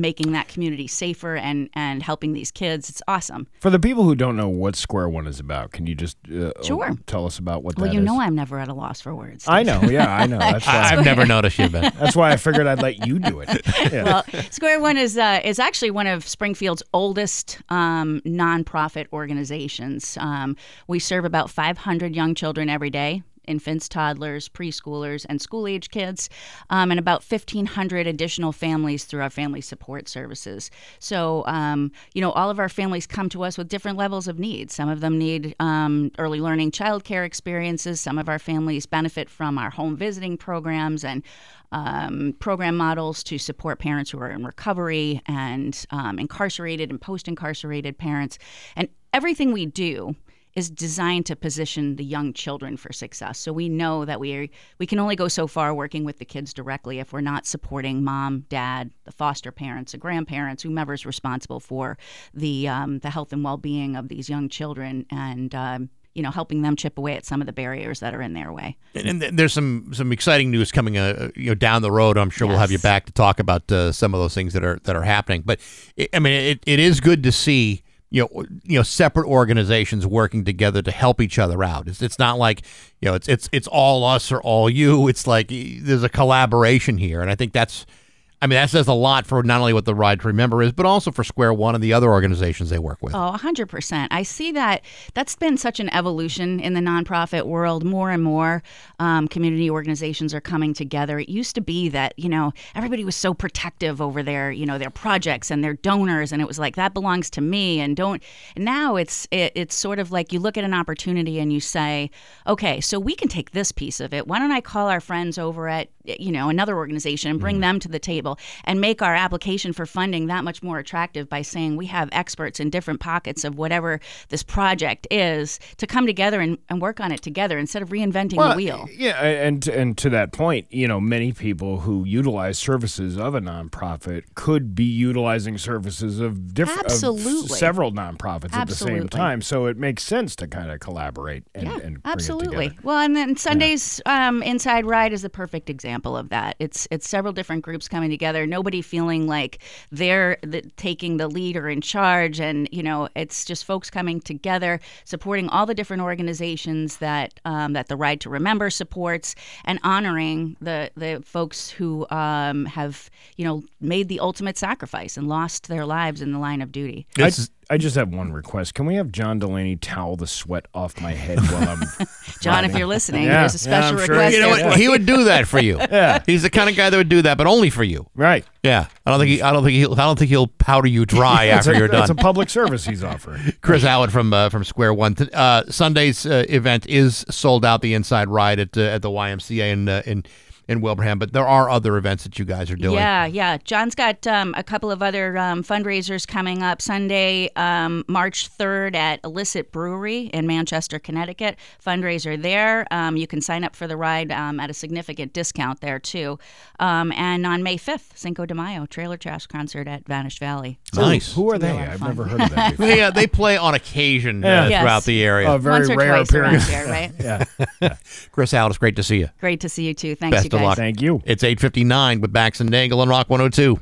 J: making that community safer and and helping these kids. It's awesome.
B: For the people who don't know what Square One is about, can you just uh,
J: Sure.
B: tell us about what
J: Well,
B: that
J: you
B: is?
J: know I'm never at a loss for words.
B: I know, yeah, I know. <laughs> That's why,
A: I've never noticed you, Ben.
B: that's why I figured I'd let you do it. <laughs> Yeah.
J: well, Square One is uh, is actually one of Springfield's oldest um, nonprofit organizations. Um, we serve about 500 young children every day. Infants, toddlers, preschoolers, and school age kids, um, and about 1,500 additional families through our family support services. So, um, you know, all of our families come to us with different levels of needs. Some of them need um, early learning childcare experiences. Some of our families benefit from our home visiting programs and um, program models to support parents who are in recovery and um, incarcerated and post incarcerated parents. And everything we do is designed to position the young children for success. So we know that we are, we can only go so far working with the kids directly if we're not supporting mom, dad, the foster parents, the grandparents, whomever's responsible for the um, the health and well being of these young children, and um, you know helping them chip away at some of the barriers that are in their way.
A: And th- there's some some exciting news coming, uh, you know, down the road. I'm sure we'll have you back to talk about uh, some of those things that are that are happening. But I mean, it, it is good to see you know you know separate organizations working together to help each other out. It's it's not like you know it's it's it's all us or all you. It's like there's a collaboration here, and I think that's. I mean, that says a lot for not only what the Ride to Remember is, but also for Square One and the other organizations they work with.
J: Oh, 100%. I see that that's been such an evolution in the nonprofit world. More and more um, community organizations are coming together. It used to be that, you know, everybody was so protective over their, you know, their projects and their donors. And it was like, that belongs to me. And don't, now it's, it, it's sort of like you look at an opportunity and you say, okay, so we can take this piece of it. Why don't I call our friends over at, you know, another organization and bring them to the table and make our application for funding that much more attractive by saying we have experts in different pockets of whatever this project is to come together and, and work on it together instead of reinventing the wheel.
B: Yeah, and and to that point, you know, many people who utilize services of a nonprofit could be utilizing services of different
J: Absolutely.
B: several nonprofits at the same time. So it makes sense to kind of collaborate and,
J: Yeah,
B: and
J: absolutely. Well, and then Sunday's um, Inside Ride is a perfect example of that. It's it's several different groups coming together. Nobody feeling like they're the, taking the lead or in charge, and you know, it's just folks coming together, supporting all the different organizations that um, that the Ride to Remember supports, and honoring the the folks who um, have you know made the ultimate sacrifice and lost their lives in the line of duty.
B: I,
A: This is-
B: I just have one request. Can we have John Delaney towel the sweat off my head while I'm <laughs>
J: John, if you're listening,
B: Yeah,
J: there's a special
B: I'm sure
J: request.
A: you know what? He would do that for you. <laughs>
B: Yeah.
A: He's the kind of guy that would do that, but only for you.
B: Right.
A: Yeah, I don't think he, I don't think he'll, I don't think he'll powder you dry <laughs> after
B: a,
A: you're done.
B: It's a public service he's offering.
A: Chris Howard from uh, from Square One. Uh, Sunday's uh, event is sold out. The Inside Ride at uh, at the YMCA in uh, in in Wilbraham, but there are other events that you guys are doing.
J: Yeah, yeah. John's got um, a couple of other um, fundraisers coming up Sunday, um, March 3rd at Illicit Brewery in Manchester, Connecticut. Fundraiser there. Um, you can sign up for the ride um, at a significant discount there, too. Um, and on May 5th, Cinco de Mayo, Trailer Trash Concert at Vanished Valley.
A: Nice.
B: Who are they?
J: be a lot of
B: I've
J: fun.
B: never heard of them <laughs> before.
A: They, uh, they play on occasion uh,
B: Yeah.
J: Yes.
A: throughout the area.
B: A very
J: Once or
B: rare appearance.
J: here, right? <laughs>
B: yeah. <laughs>
A: Chris Howard, it's great to see you.
J: Great to see you, too. Thanks,
A: Best
J: you
A: of luck.
B: Thank you.
A: It's 8:59 with Bax and Nagle on Rock 102.